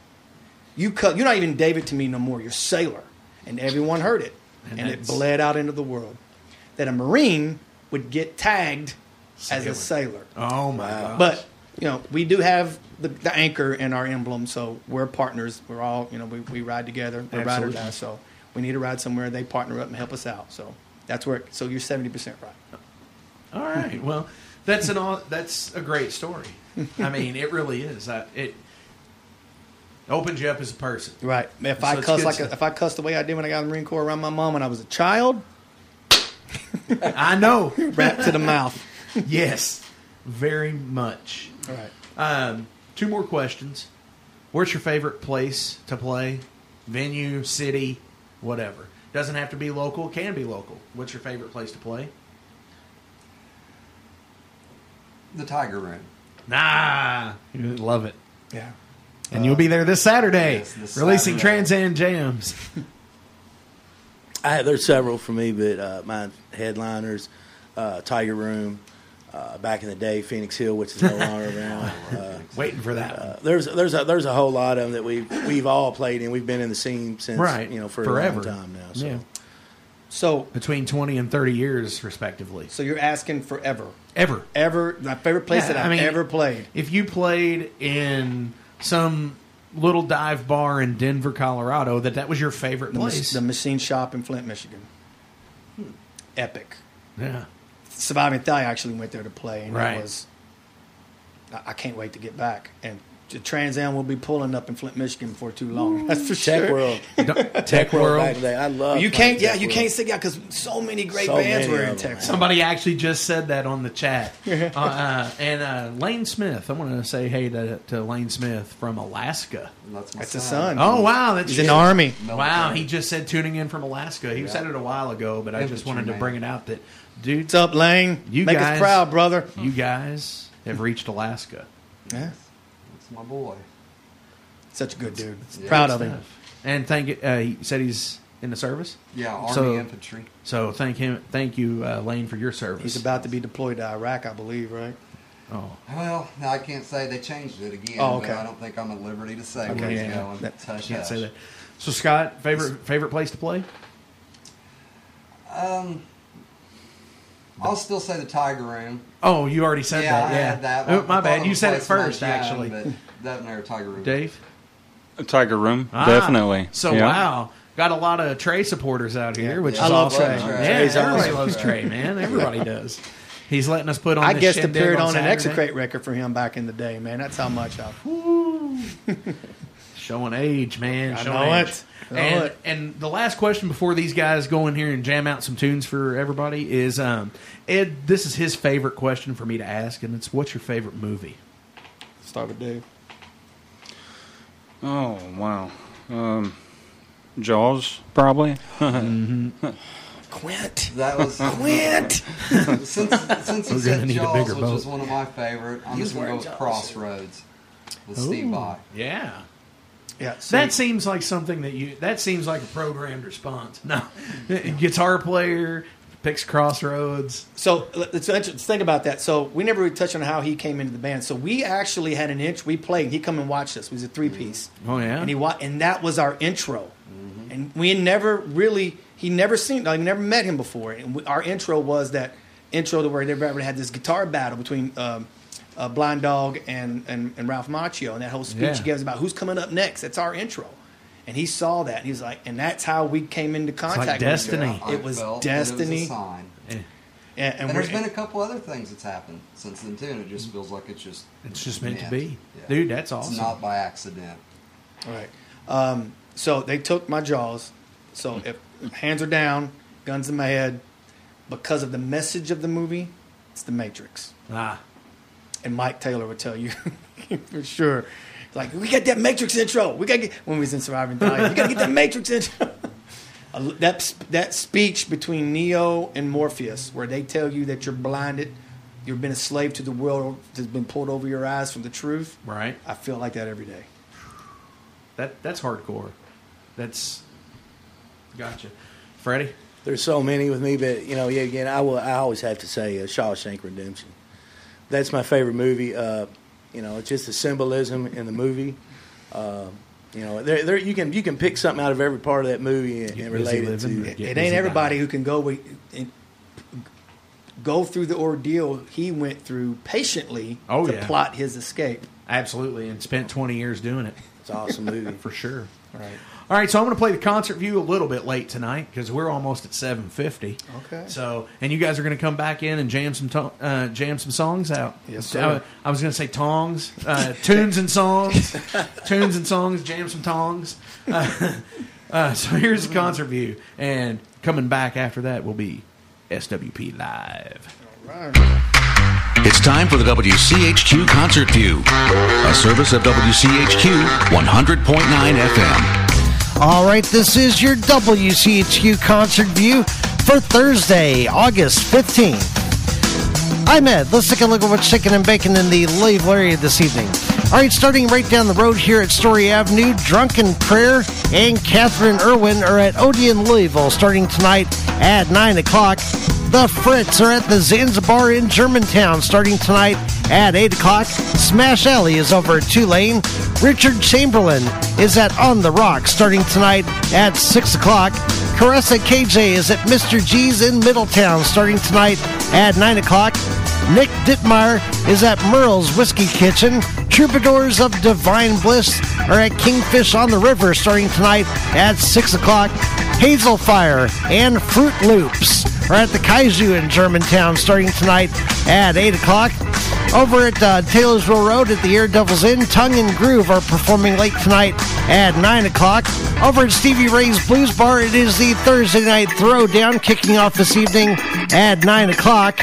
You cut, you're not even David to me no more. You're Sailor. And everyone heard it. And And, it bled out into the world. That a Marine would get tagged as a sailor. Oh my god. But you know, we do have the, the anchor in our emblem, so we're partners. We're all you know, we, we ride together. We're ride or Absolutely. die. So we need to ride somewhere. They partner up and help us out. So that's where. So you're seventy percent right. All right. Well, that's an all, that's a great story. I mean, it really is. I, it opens you up as a person. Right. If So I cuss like a, if I cuss the way I did when I got in the Marine Corps around my mom when I was a child, I know. rap to the mouth. yes, very much. All right. Um, two more questions. Where's your favorite place to play? Venue, city, whatever. Doesn't have to be local. Can be local. What's your favorite place to play? The Tiger Room. Nah, you love it. Yeah. And you'll be there this Saturday, yes, this releasing Saturday. Trans Am Jams. I, there's several for me, but uh, my headliners, uh, Tiger Room, uh, back in the day, Phoenix Hill, which is no longer around. Uh, Waiting for that uh, there's there's a, there's a whole lot of them that we we've all played in. We've been in the scene since Right. you know for Forever. a long time now. So Yeah. So, between 20 and 30 years, respectively. so you're asking forever, Ever. ever my favorite place Yeah, that I I've mean- ever played. If you played in some little dive bar in Denver, Colorado, that that was your favorite The, place. the machine shop in Flint, Michigan. Hmm. Epic. yeah. Surviving Thigh actually went there to play, and Right. it was. I, I can't wait to get back. And Trans Am will be pulling up in Flint, Michigan before too long. That's for Tech sure. World. Tech, Tech World World. back in. I love. You can't, yeah, Tech you World. can't say that because so many great So bands many were in of them, Texas. Somebody actually just said that on the chat. uh, uh, and uh, Lane Smith, I want to say hey to, to Lane Smith from Alaska. That's my That's the son. son. Oh, wow. That's He's in the army. Wow, he just said tuning in from Alaska. He Yeah. said it a while ago, but I just Infantry wanted to man. bring it out that, dude, What's up, Lane? You Make guys- us proud, brother. you guys have reached Alaska. Yeah, That's my boy. such a good dude. Yeah. proud of him. Stuff. And thank uh, he said he's in the service. Yeah, Army So- infantry. So thank him, thank you, uh, Lane, for your service. He's about to be deployed to Iraq, I believe, right? Oh, Well, I can't say they changed it again. Oh, But okay. I don't think I'm at liberty to say Okay, where he's yeah. going. That- Hush, can't hush. say that. So Scott, favorite favorite place to play? Um, I'll still say the Tiger Room. Oh, you already said yeah, that. I Yeah, had that. Oh, my thought bad. You said it place when I was first, young, actually. But that and there, Tiger Room. Dave. A Tiger Room, Ah, definitely. So Yeah. wow, got a lot of Trey supporters out here, Yeah. which Yeah. is I love awesome. Trey. Yeah, Trey's everybody awesome. loves Trey, man. Everybody does. He's letting us put on. I guess shindig appeared on, an Saturday. Execrate record for him back in the day, man. That's how much I. Showing age, man. I Showing know age. it. I know And, it. and the last question before these guys go in here and jam out some tunes for everybody is um, Ed. This is his favorite question for me to ask, and it's what's your favorite movie? Start with Dave. Oh wow. Um, Jaws, probably. Quint. That was Quint. since since he said Jaws, which was boat. one of my favorite. I'm just gonna go with Jaws. Crossroads with Steve Vai. Yeah. Yeah. so- That seems like something that you. That seems like a programmed response. No, guitar player picks Crossroads. So let's, let's think about that. So we never really touched on how he came into the band. So we actually had an intro. We played. He come and watched us. It was a three piece. Oh yeah. And he wa- and that was our intro. And we had never really he never seen I never met him before. And we, our intro was that intro to where they ever had this guitar battle between um, uh, Blind Dog and, and and Ralph Macchio. And that whole speech Yeah. he gives about who's coming up next. That's our intro. And he saw that. And he was like, and that's how we came into contact. with destiny. It was felt that It was destiny. a sign. And, And, and, there's we're- been a couple other things that's happened since then too, and it just feels like it's just It's just meant to be, Yeah. dude. That's awesome. It's not by accident. Right. Um, so they took my jaws. So if hands are down, guns in my head, because of the message of the movie, it's The Matrix. ah, And Mike Taylor would tell you for sure. Like we got that Matrix intro. We got to get when we was in Surviving Die. We got to get that Matrix intro. That that speech between Neo and Morpheus, where they tell you that you're blinded, you've been a slave to the world that's been pulled over your eyes from the truth. right. I feel like that every day. That that's hardcore. That's gotcha. Freddie. There's so many with me, but you know, yeah, again, I will. I always have to say uh, Shawshank Redemption. That's my favorite movie. Uh, you know, it's just the symbolism in the movie. Uh, you know, there, there you can you can pick something out of every part of that movie and, Get and relate it to. It, it ain't everybody who can go with, and go through the ordeal he went through patiently Oh, to yeah. plot his escape. Absolutely, and spent 20 years doing it It's an awesome movie. for sure. Right. All right, so I'm going to play the concert view a little bit late tonight because we're almost at 7:50. Okay. So, and you guys are going to come back in and jam some to- uh, jam some songs out. Yes, I, sir. I was going to say tongs, uh, tunes and songs, tunes and songs, jam some tongs. Uh, uh, so here's the concert view, and coming back after that will be SWP live. It's time for the WCHQ Concert View, a service of WCHQ 100.9 FM. All right, this is your WCHQ concert view for Thursday, August 15th. I'm Ed. Let's take a look at what's chicken and bacon in the Louisville area this evening. All right, starting right down the road here at Story Avenue, Drunken Prayer and Catherine Irwin are at Odeon, Louisville, starting tonight at 9 o'clock. The Fritz are at the Zanzibar in Germantown, starting tonight at 8 o'clock. Smash Alley is over at Tulane. Richard Chamberlain is at On the Rock, starting tonight at 6 o'clock. Caressa KJ is at Mr. G's in Middletown starting tonight at 9 o'clock. Nick Dittmeier is at Merle's Whiskey Kitchen. Troubadours of Divine Bliss are at Kingfish on the River starting tonight at 6 o'clock. Hazel Fire and Fruit Loops are at the Kaiju in Germantown starting tonight at 8 o'clock. Over at uh, Taylorsville Road at the Air Devils Inn, Tongue and Groove are performing late tonight at 9 o'clock. Over at Stevie Ray's Blues Bar, it is the Thursday night throwdown kicking off this evening at 9 o'clock.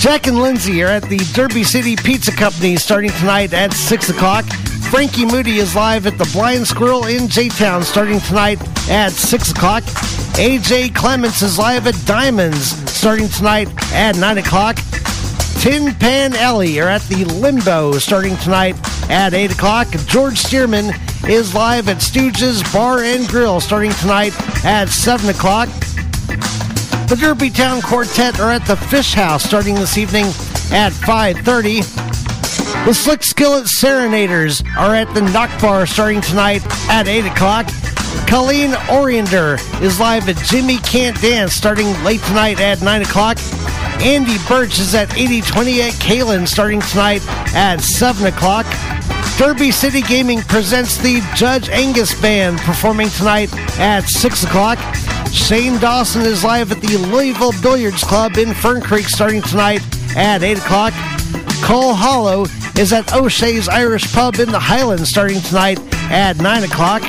Jack and Lindsay are at the Derby City Pizza Company starting tonight at 6 o'clock. Frankie Moody is live at the Blind Squirrel in J-Town starting tonight at 6 o'clock. AJ Clements is live at Diamonds starting tonight at 9 o'clock. Tin Pan Alley are at the Limbo starting tonight at 8 o'clock. George Stearman is live at Stooges Bar and Grill starting tonight at 7 o'clock. The Derby Town Quartet are at the Fish House starting this evening at 5.30. The Slick Skillet Serenaders are at the Knock Bar starting tonight at 8 o'clock. Colleen Oriender is live at Jimmy Can't Dance starting late tonight at 9 o'clock. Andy Birch is at 8020 at Kalen starting tonight at 7 o'clock. Derby City Gaming presents the Judge Angus Band performing tonight at 6 o'clock. Shane Dawson is live at the Louisville Billiards Club in Fern Creek starting tonight at 8 o'clock. Cole Hollow is at O'Shea's Irish Pub in the Highlands starting tonight at 9 o'clock.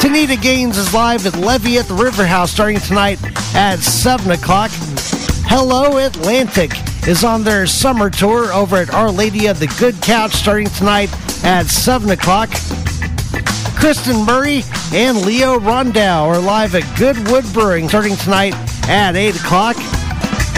Tanita Gaines is live at Levee at the River House starting tonight at 7 o'clock. Hello Atlantic is on their summer tour over at Our Lady of the Good Couch starting tonight at 7 o'clock. Kristen Murray and Leo Rondow are live at Goodwood Brewing starting tonight at 8 o'clock.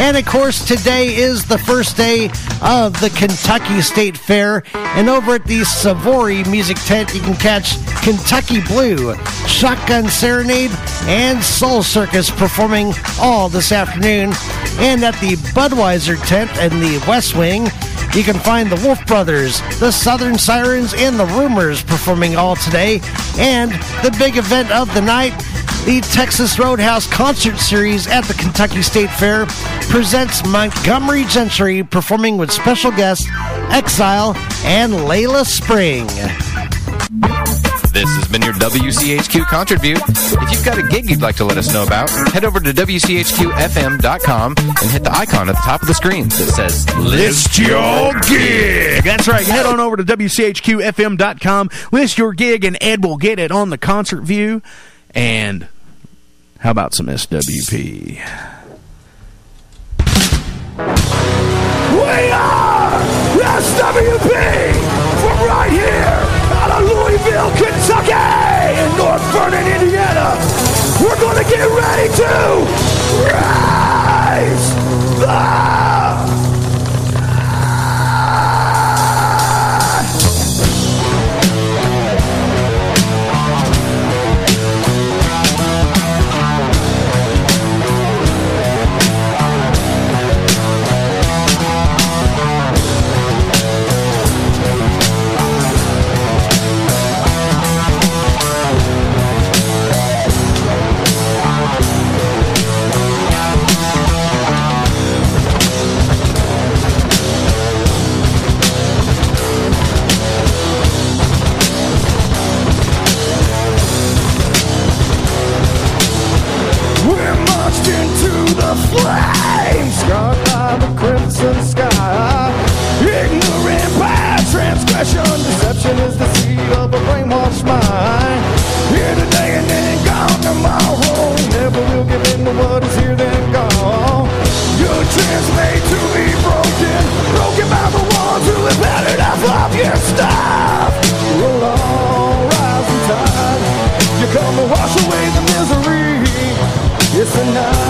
And of course, today is the first day of the Kentucky State Fair. And over at the Savory Music Tent, you can catch Kentucky Blue, Shotgun Serenade, and Soul Circus performing all this afternoon. And at the Budweiser tent in the West Wing, you can find the Wolf Brothers, the Southern Sirens, and the Rumors performing all today. And the big event of the night, the Texas Roadhouse Concert Series at the Kentucky State Fair presents Montgomery Gentry performing with special guests Exile and Layla Spring. This has been your WCHQ Concert View. If you've got a gig you'd like to let us know about, head over to WCHQFM.com and hit the icon at the top of the screen that says List your gig. That's right. Head on over to WCHQFM.com, list your gig, and Ed will get it on the concert view. And how about some SWP? We are SWP from right here out of Louisville, Kentucky, in North Vernon, Indiana. We're going to get ready to rise the flames, scarred by the crimson sky. Ignorant by transgression, deception is the seed of a brainwashed mind. Here today and then gone tomorrow, never will give in to what is here then gone. Your chance made to be broken, broken by the ones who have had enough of your stuff. Roll on, rise and tide, you come to wash away the misery. It's enough.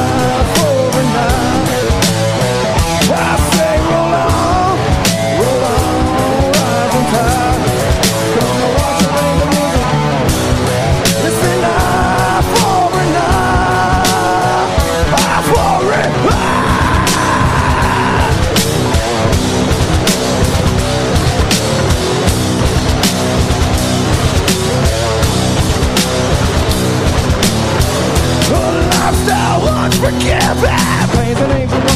forgive me. Praise the name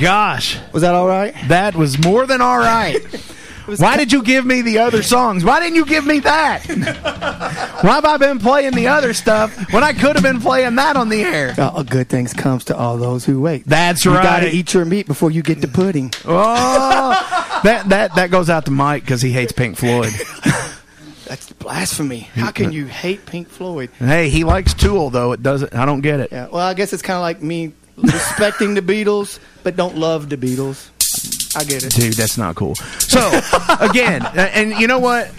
gosh. Was that all right? That was more than all right. Why did you give me the other songs? Why didn't you give me that? Why have I been playing the other stuff when I could have been playing that on the air? Uh, all good things comes to all those who wait. That's you right. You gotta eat your meat before you get the pudding. Oh, that that that goes out to Mike because he hates Pink Floyd. That's blasphemy. How can you hate Pink Floyd? Hey, he likes Tool though. It doesn't. I don't get it. Yeah. Well, I guess it's kind of like me respecting the Beatles, but don't love the Beatles. I get it. Dude, that's not cool. So, again, and you know what?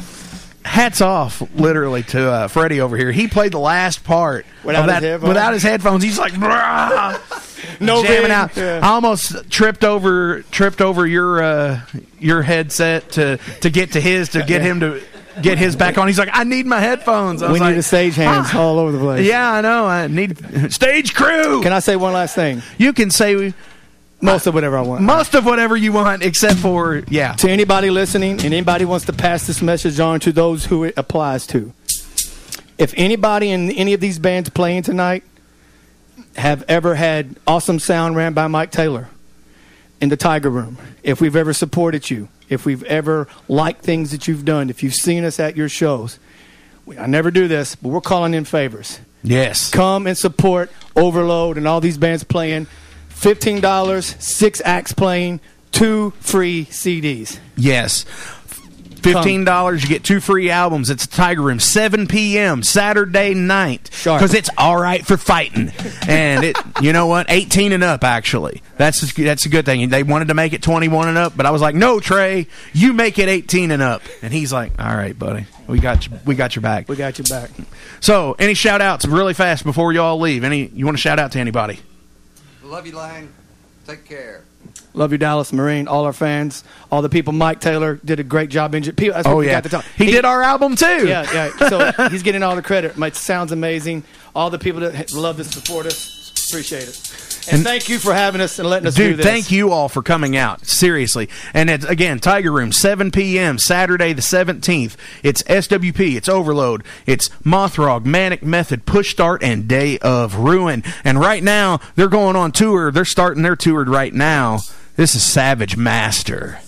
Hats off, literally, to uh, Freddie over here. He played the last part Without of his that headphones? without his headphones. He's like, No jamming ring. out. Yeah. I almost tripped over tripped over your uh, your headset to to get to his to get him to get his back on. He's like, I need my headphones. I We was need like, the stage hands "Ah." all over the place. Yeah, I know. I need stage crew. Can I say one last thing? you can say Most of whatever I want. most of whatever you want, except for yeah. to anybody listening and anybody wants to pass this message on to those who it applies to. If anybody in any of these bands playing tonight have ever had awesome sound ran by Mike Taylor in the Tiger Room, if we've ever supported you, if we've ever liked things that you've done, if you've seen us at your shows, we- I never do this, but we're calling in favors. Yes. Come and support Overload and all these bands playing. $15, six acts playing, two free CDs. Yes. Fifteen dollars, you get two free albums. It's Tiger Room, seven p.m. Saturday night, because it's all right for fighting. And it, you know what, eighteen and up. Actually, that's that's a good thing. They wanted to make it twenty-one and up, but I was like, no, Trey, you make it eighteen and up. And he's like, all right, buddy, we got you, we got your back. We got you back. So, any shout outs really fast before you all leave? Any you want to shout out to anybody? Love you, Lang. Take care. Love you, Dallas Marine, all our fans, all the people. Mike Taylor did a great job. In, people, that's what Oh we yeah, got to talk. he, did our album too. Yeah, yeah. So he's getting all the credit. It sounds amazing. All the people that love to support us, appreciate it. And, And- thank you for having us and letting us do Dude, this. thank you all for coming out. Seriously. And it's, again, Tiger Room, 7 p.m., Saturday the 17th. It's SWP, it's Overload, it's Mothrawk, Manic Method, Push Start, and Day of Ruin. And right now, they're going on tour. They're starting their tour right now. This is Savage Master.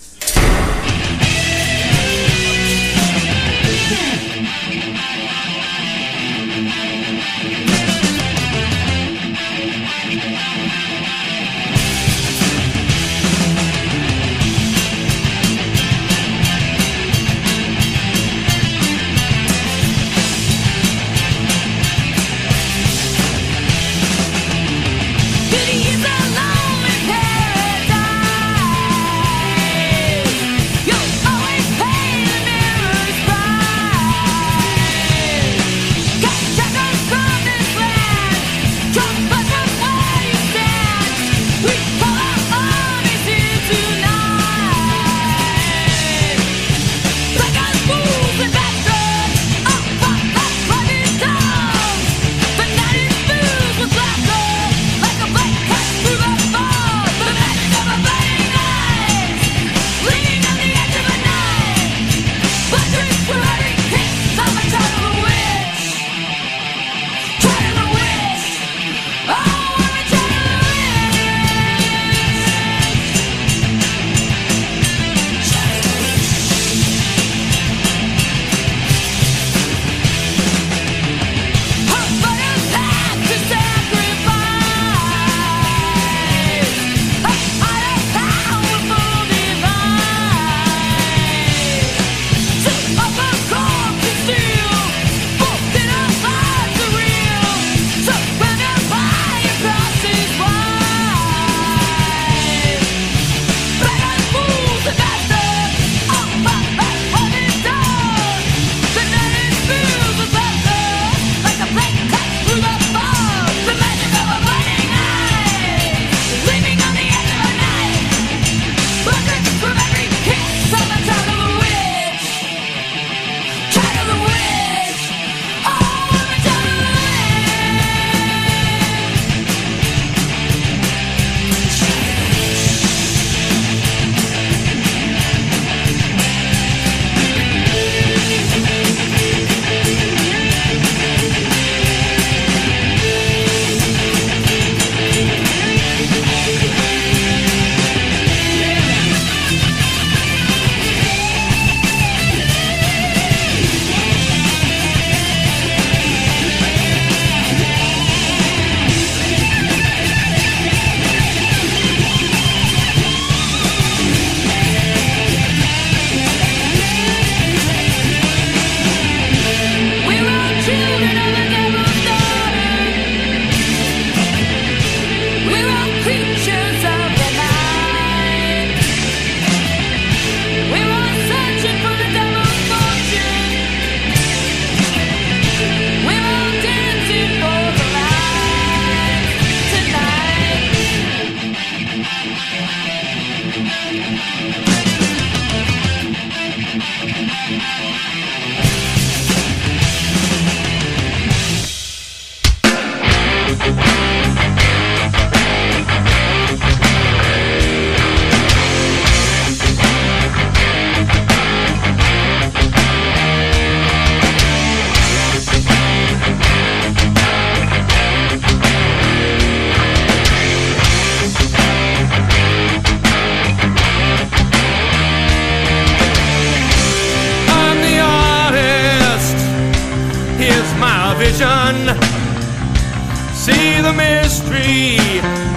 See the mystery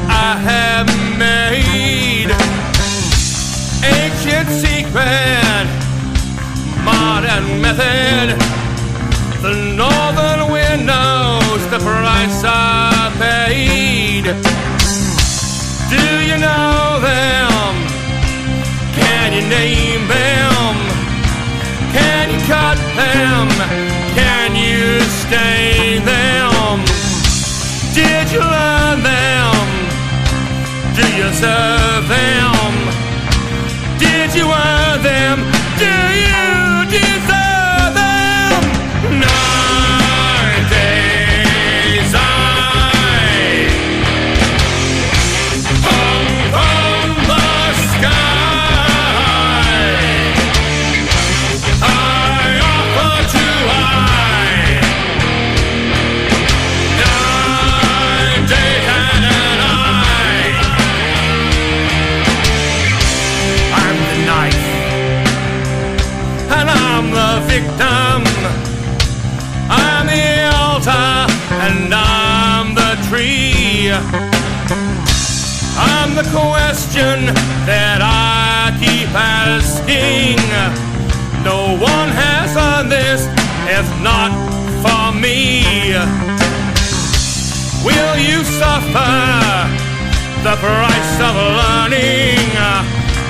I have made. Ancient secret, modern method. The northern wind knows the price I paid. Do you know them? Can you name them? Can you cut them? Them? Do you serve them? me? Will you suffer the price of learning?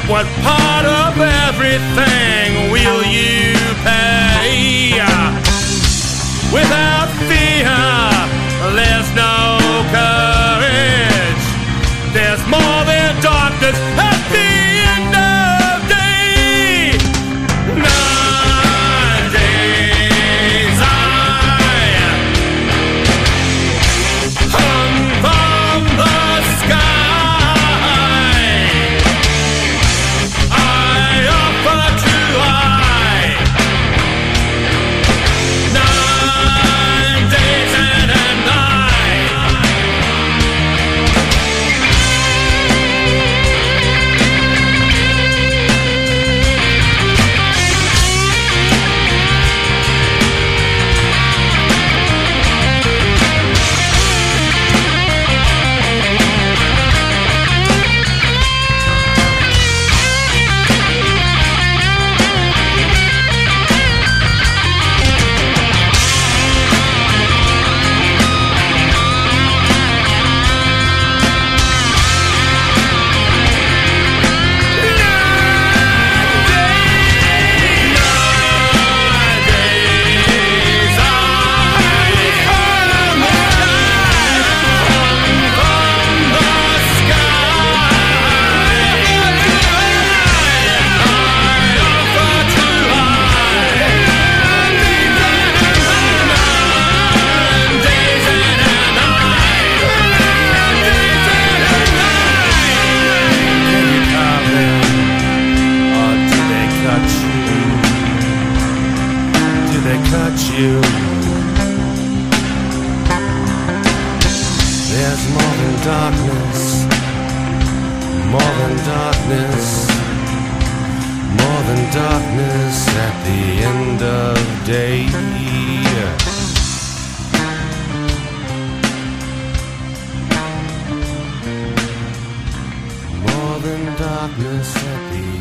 What part of everything will you pay? Without fear, there's no courage. There's more than darkness. sunset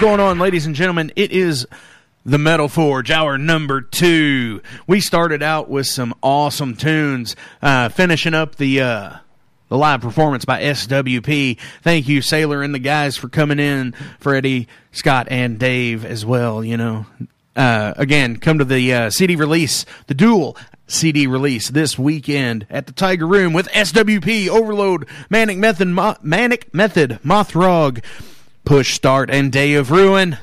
going on, ladies and gentlemen? It is the Metal Forge, our number two. We started out with some awesome tunes, uh, finishing up the uh, the live performance by SWP. Thank you, Sailor and the guys, for coming in. Freddie, Scott, and Dave as well. You know, uh, again, come to the uh, CD release, the dual CD release this weekend at the Tiger Room with SWP, Overload, Manic Method, Mo- Manic Method, Mothrog, Push Start, and Day of Ruin.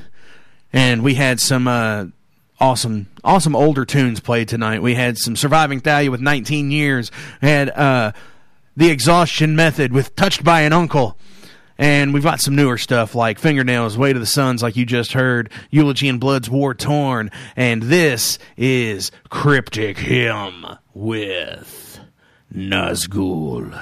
And we had some uh, awesome, awesome older tunes played tonight. We had some Surviving Thalia with 19 years. We had uh, the Exhaustion Method with Touched by an Uncle. And we've got some newer stuff like Fingernails, Way to the Suns, like you just heard, Eulogy and Blood's War Torn. And this is Cryptic Hymn with Nazgul.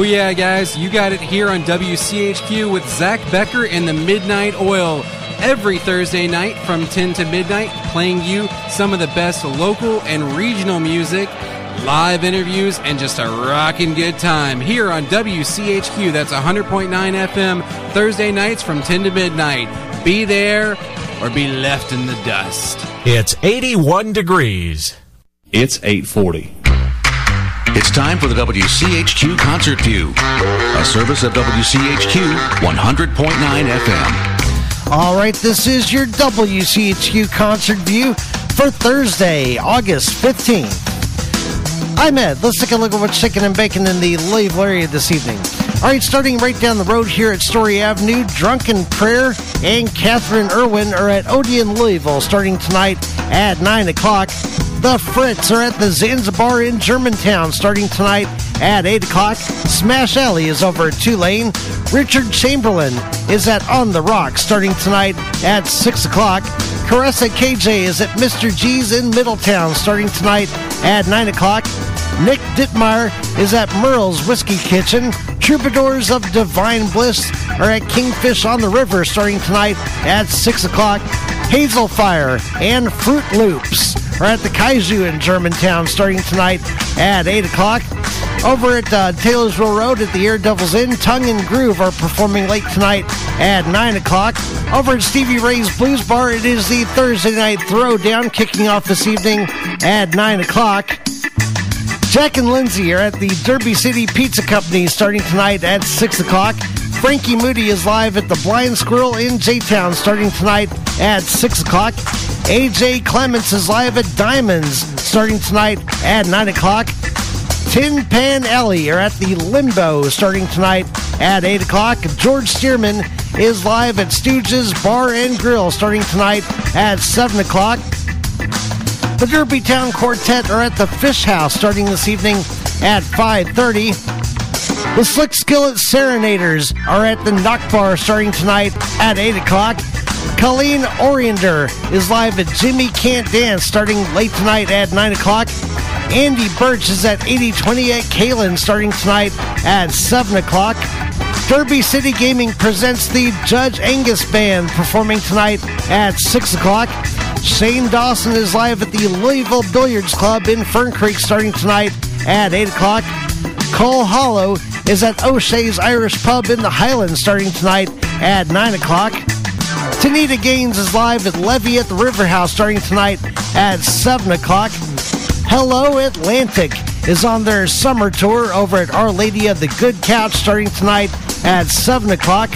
Oh, yeah, guys, you got it here on WCHQ with Zach Becker and the Midnight Oil. Every Thursday night from 10 to midnight, playing you some of the best local and regional music, live interviews, and just a rocking good time here on WCHQ. That's 100.9 FM, Thursday nights from 10 to midnight. Be there or be left in the dust. It's 81 degrees. It's 840. It's time for the WCHQ Concert View, a service of WCHQ 100.9 FM. All right, this is your WCHQ concert view for Thursday, August 15th. I'm Ed. Let's take a look at what's chicken and bacon in the Louisville area this evening. All right, starting right down the road here at Story Avenue, Drunken Prayer and Catherine Irwin are at Odeon, Louisville, starting tonight at 9 o'clock. The Fritz are at the Zanzibar in Germantown, starting tonight at 8 o'clock. Smash Alley is over at Tulane. Richard Chamberlain is at On the Rock, starting tonight at 6 o'clock. Caressa KJ is at Mr. G's in Middletown, starting tonight at 9 o'clock. Nick Dittmeier is at Merle's Whiskey Kitchen. Troubadours of Divine Bliss are at Kingfish on the River starting tonight at 6 o'clock. Hazel Fire and Fruit Loops are at the Kaiju in Germantown starting tonight at 8 o'clock. Over at uh, Taylorsville Road at the Air Devils Inn, Tongue and Groove are performing late tonight at 9 o'clock. Over at Stevie Ray's Blues Bar, it is the Thursday night throwdown kicking off this evening at 9 o'clock. Jack and Lindsay are at the Derby City Pizza Company starting tonight at 6 o'clock. Frankie Moody is live at the Blind Squirrel in J-Town starting tonight at 6 o'clock. AJ Clements is live at Diamonds starting tonight at 9 o'clock. Tin Pan Alley are at the Limbo starting tonight at 8 o'clock. George Stearman is live at Stooges Bar and Grill starting tonight at 7 o'clock. The Derby Town Quartet are at the Fish House starting this evening at 5.30. The Slick Skillet Serenaders are at the Knock Bar starting tonight at 8 o'clock. Colleen Oriender is live at Jimmy Can't Dance starting late tonight at 9 o'clock. Andy Birch is at 8020 at Kalen starting tonight at 7 o'clock. Derby City Gaming presents the Judge Angus Band performing tonight at 6 o'clock. Shane Dawson is live at the Louisville Billiards Club in Fern Creek starting tonight at 8 o'clock. Cole Hollow is at O'Shea's Irish Pub in the Highlands starting tonight at 9 o'clock. Tanita Gaines is live at Levee at the River House starting tonight at 7 o'clock. Hello Atlantic is on their summer tour over at Our Lady of the Good Couch starting tonight at 7 o'clock.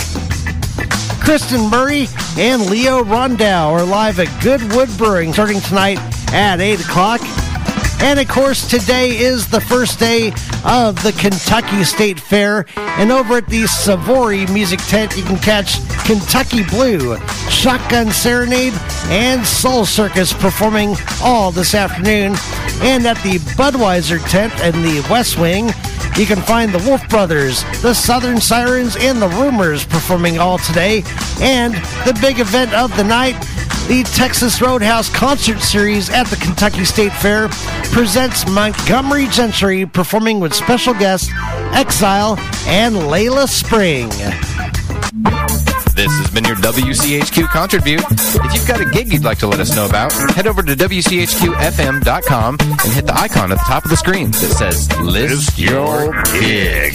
Kristen Murray and Leo Rondow are live at Goodwood Brewing starting tonight at 8 o'clock. And of course, today is the first day of the Kentucky State Fair. And over at the Savory Music Tent, you can catch Kentucky Blue, Shotgun Serenade, and Soul Circus performing all this afternoon. And at the Budweiser tent in the West Wing, you can find the Wolf Brothers, the Southern Sirens, and the Rumors performing all today. And the big event of the night, the Texas Roadhouse Concert Series at the Kentucky State Fair presents Montgomery Gentry performing with special guests Exile and Layla Spring. This has been your WCHQ Concert View. If you've got a gig you'd like to let us know about, head over to WCHQFM.com and hit the icon at the top of the screen that says List Your Gig.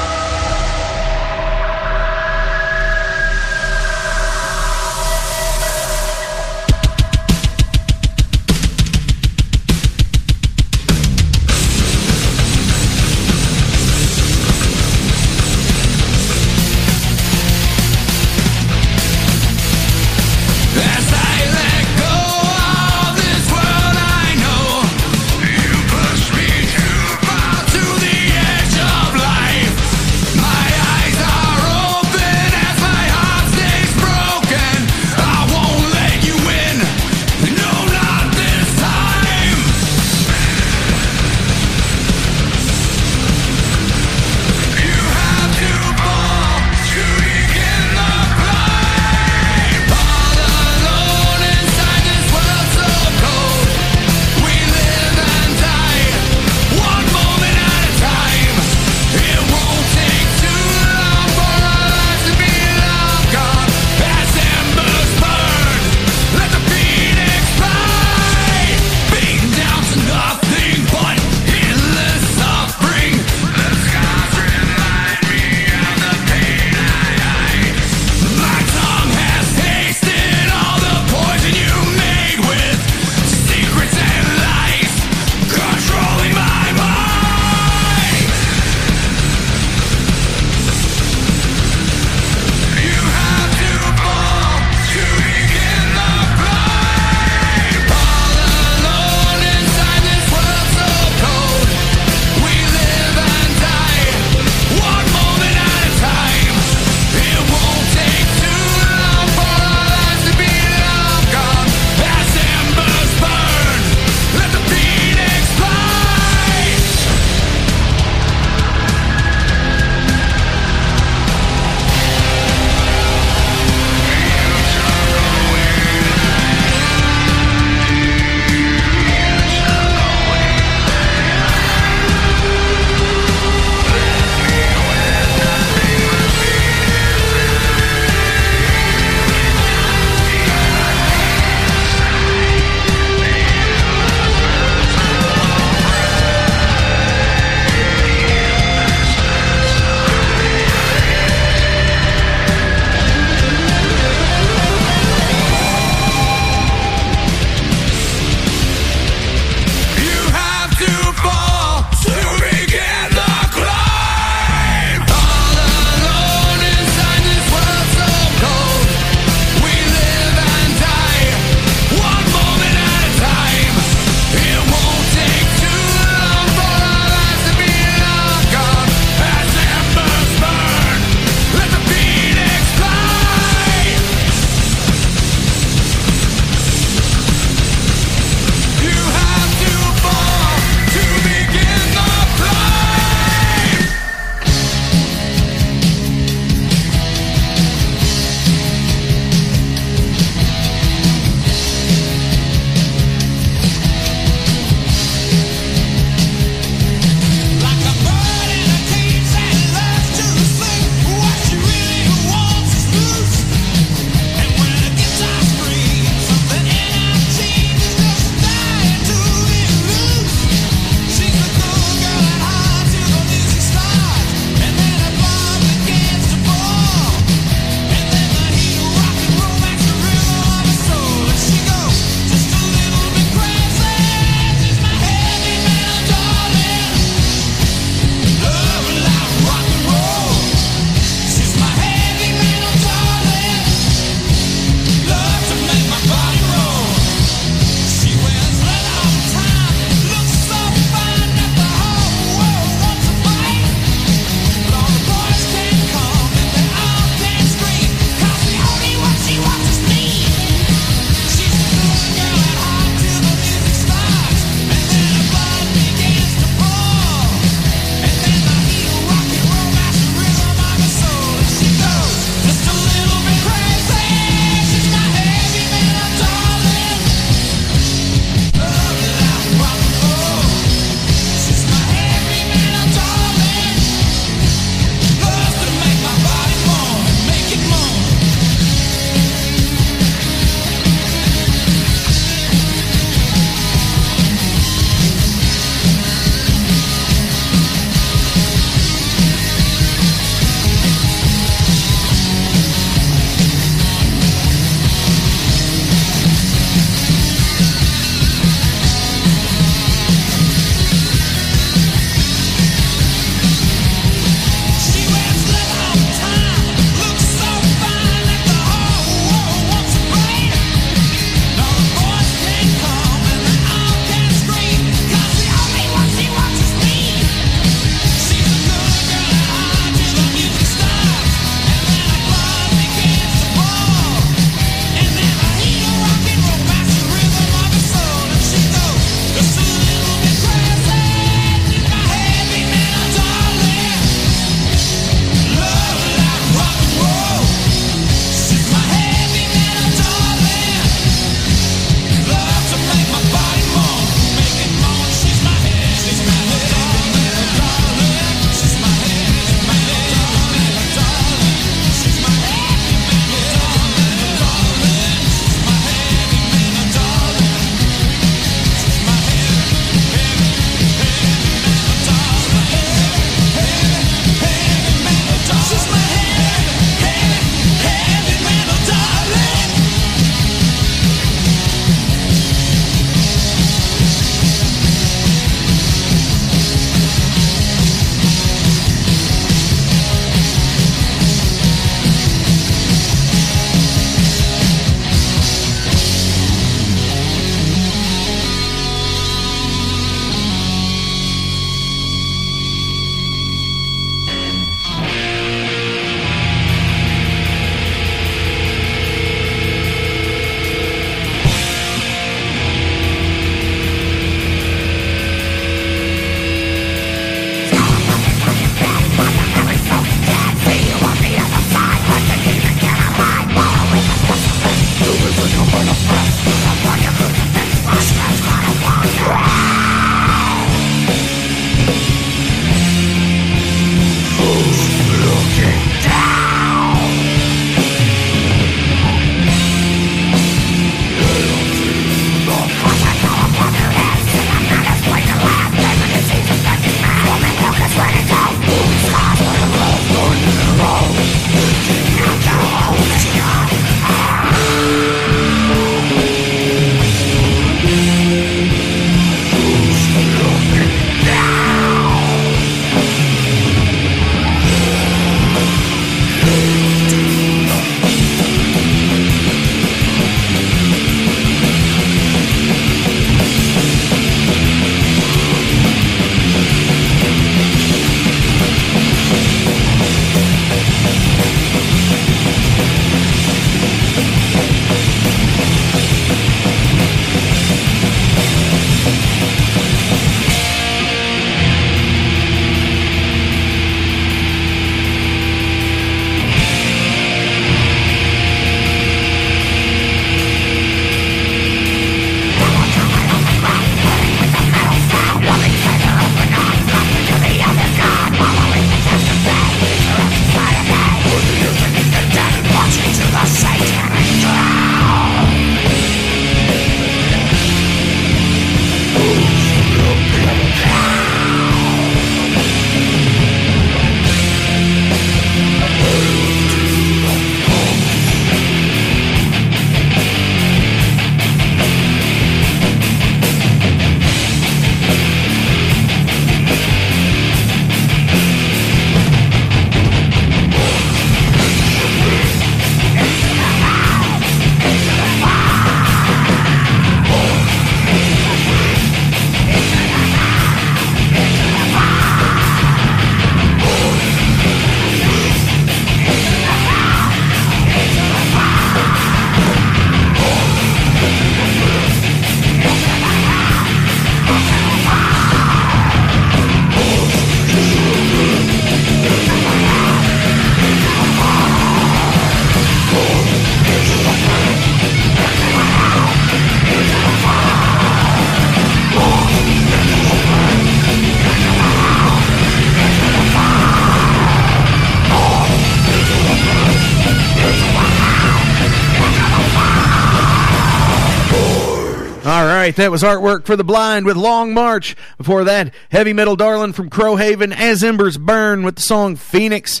Right, that was artwork for the blind with Long March. Before that, heavy metal darling from Crowhaven, As Embers Burn with the song Phoenix.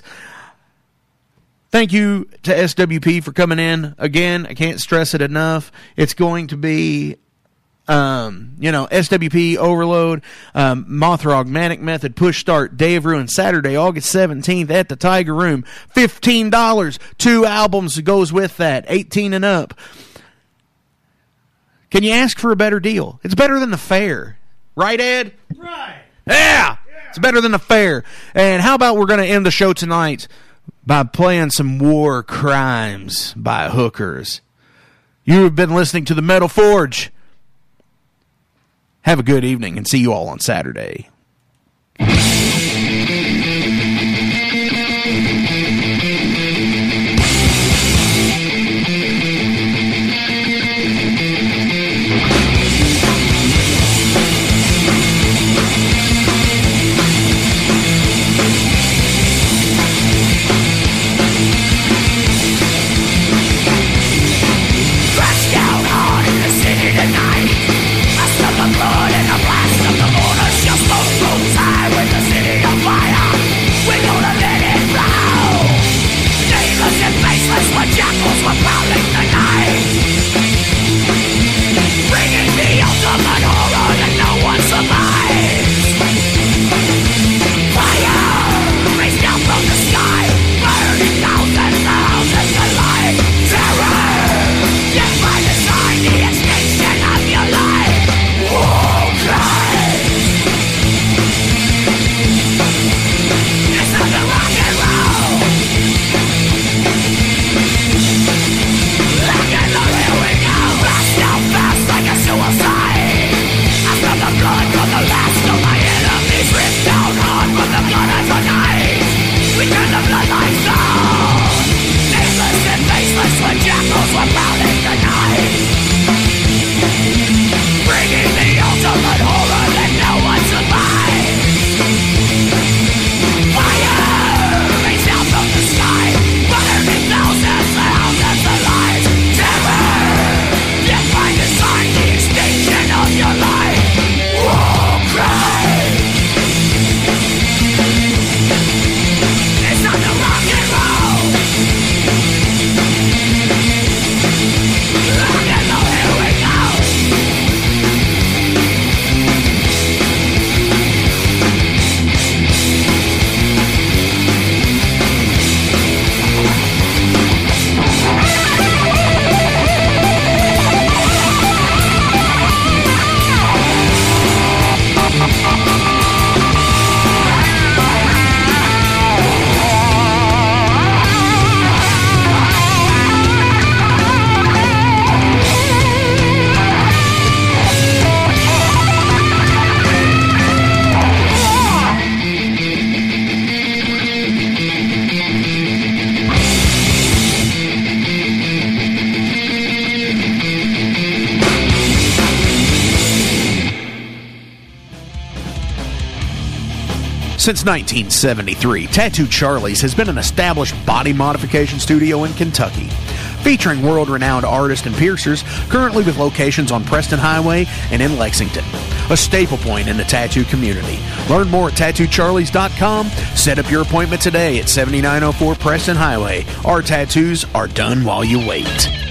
Thank you to SWP for coming in again. I can't stress it enough. It's going to be, um, you know, SWP Overload, um, Mothra Augmatic Method, Push Start, Day of Ruin, Saturday, August 17th at the Tiger Room. $15. Two albums goes with that, 18 and up. Can you ask for a better deal? It's better than the fair. Right, Ed? Right. Yeah! It's better than the fair. And how about we're going to end the show tonight by playing some War Crimes by Hookers? You have been listening to the Metal Forge. Have a good evening and see you all on Saturday. Since 1973, Tattoo Charlie's has been an established body modification studio in Kentucky. Featuring world renowned artists and piercers, currently with locations on Preston Highway and in Lexington. A staple point in the tattoo community. Learn more at tattoocharlies.com. Set up your appointment today at 7904 Preston Highway. Our tattoos are done while you wait.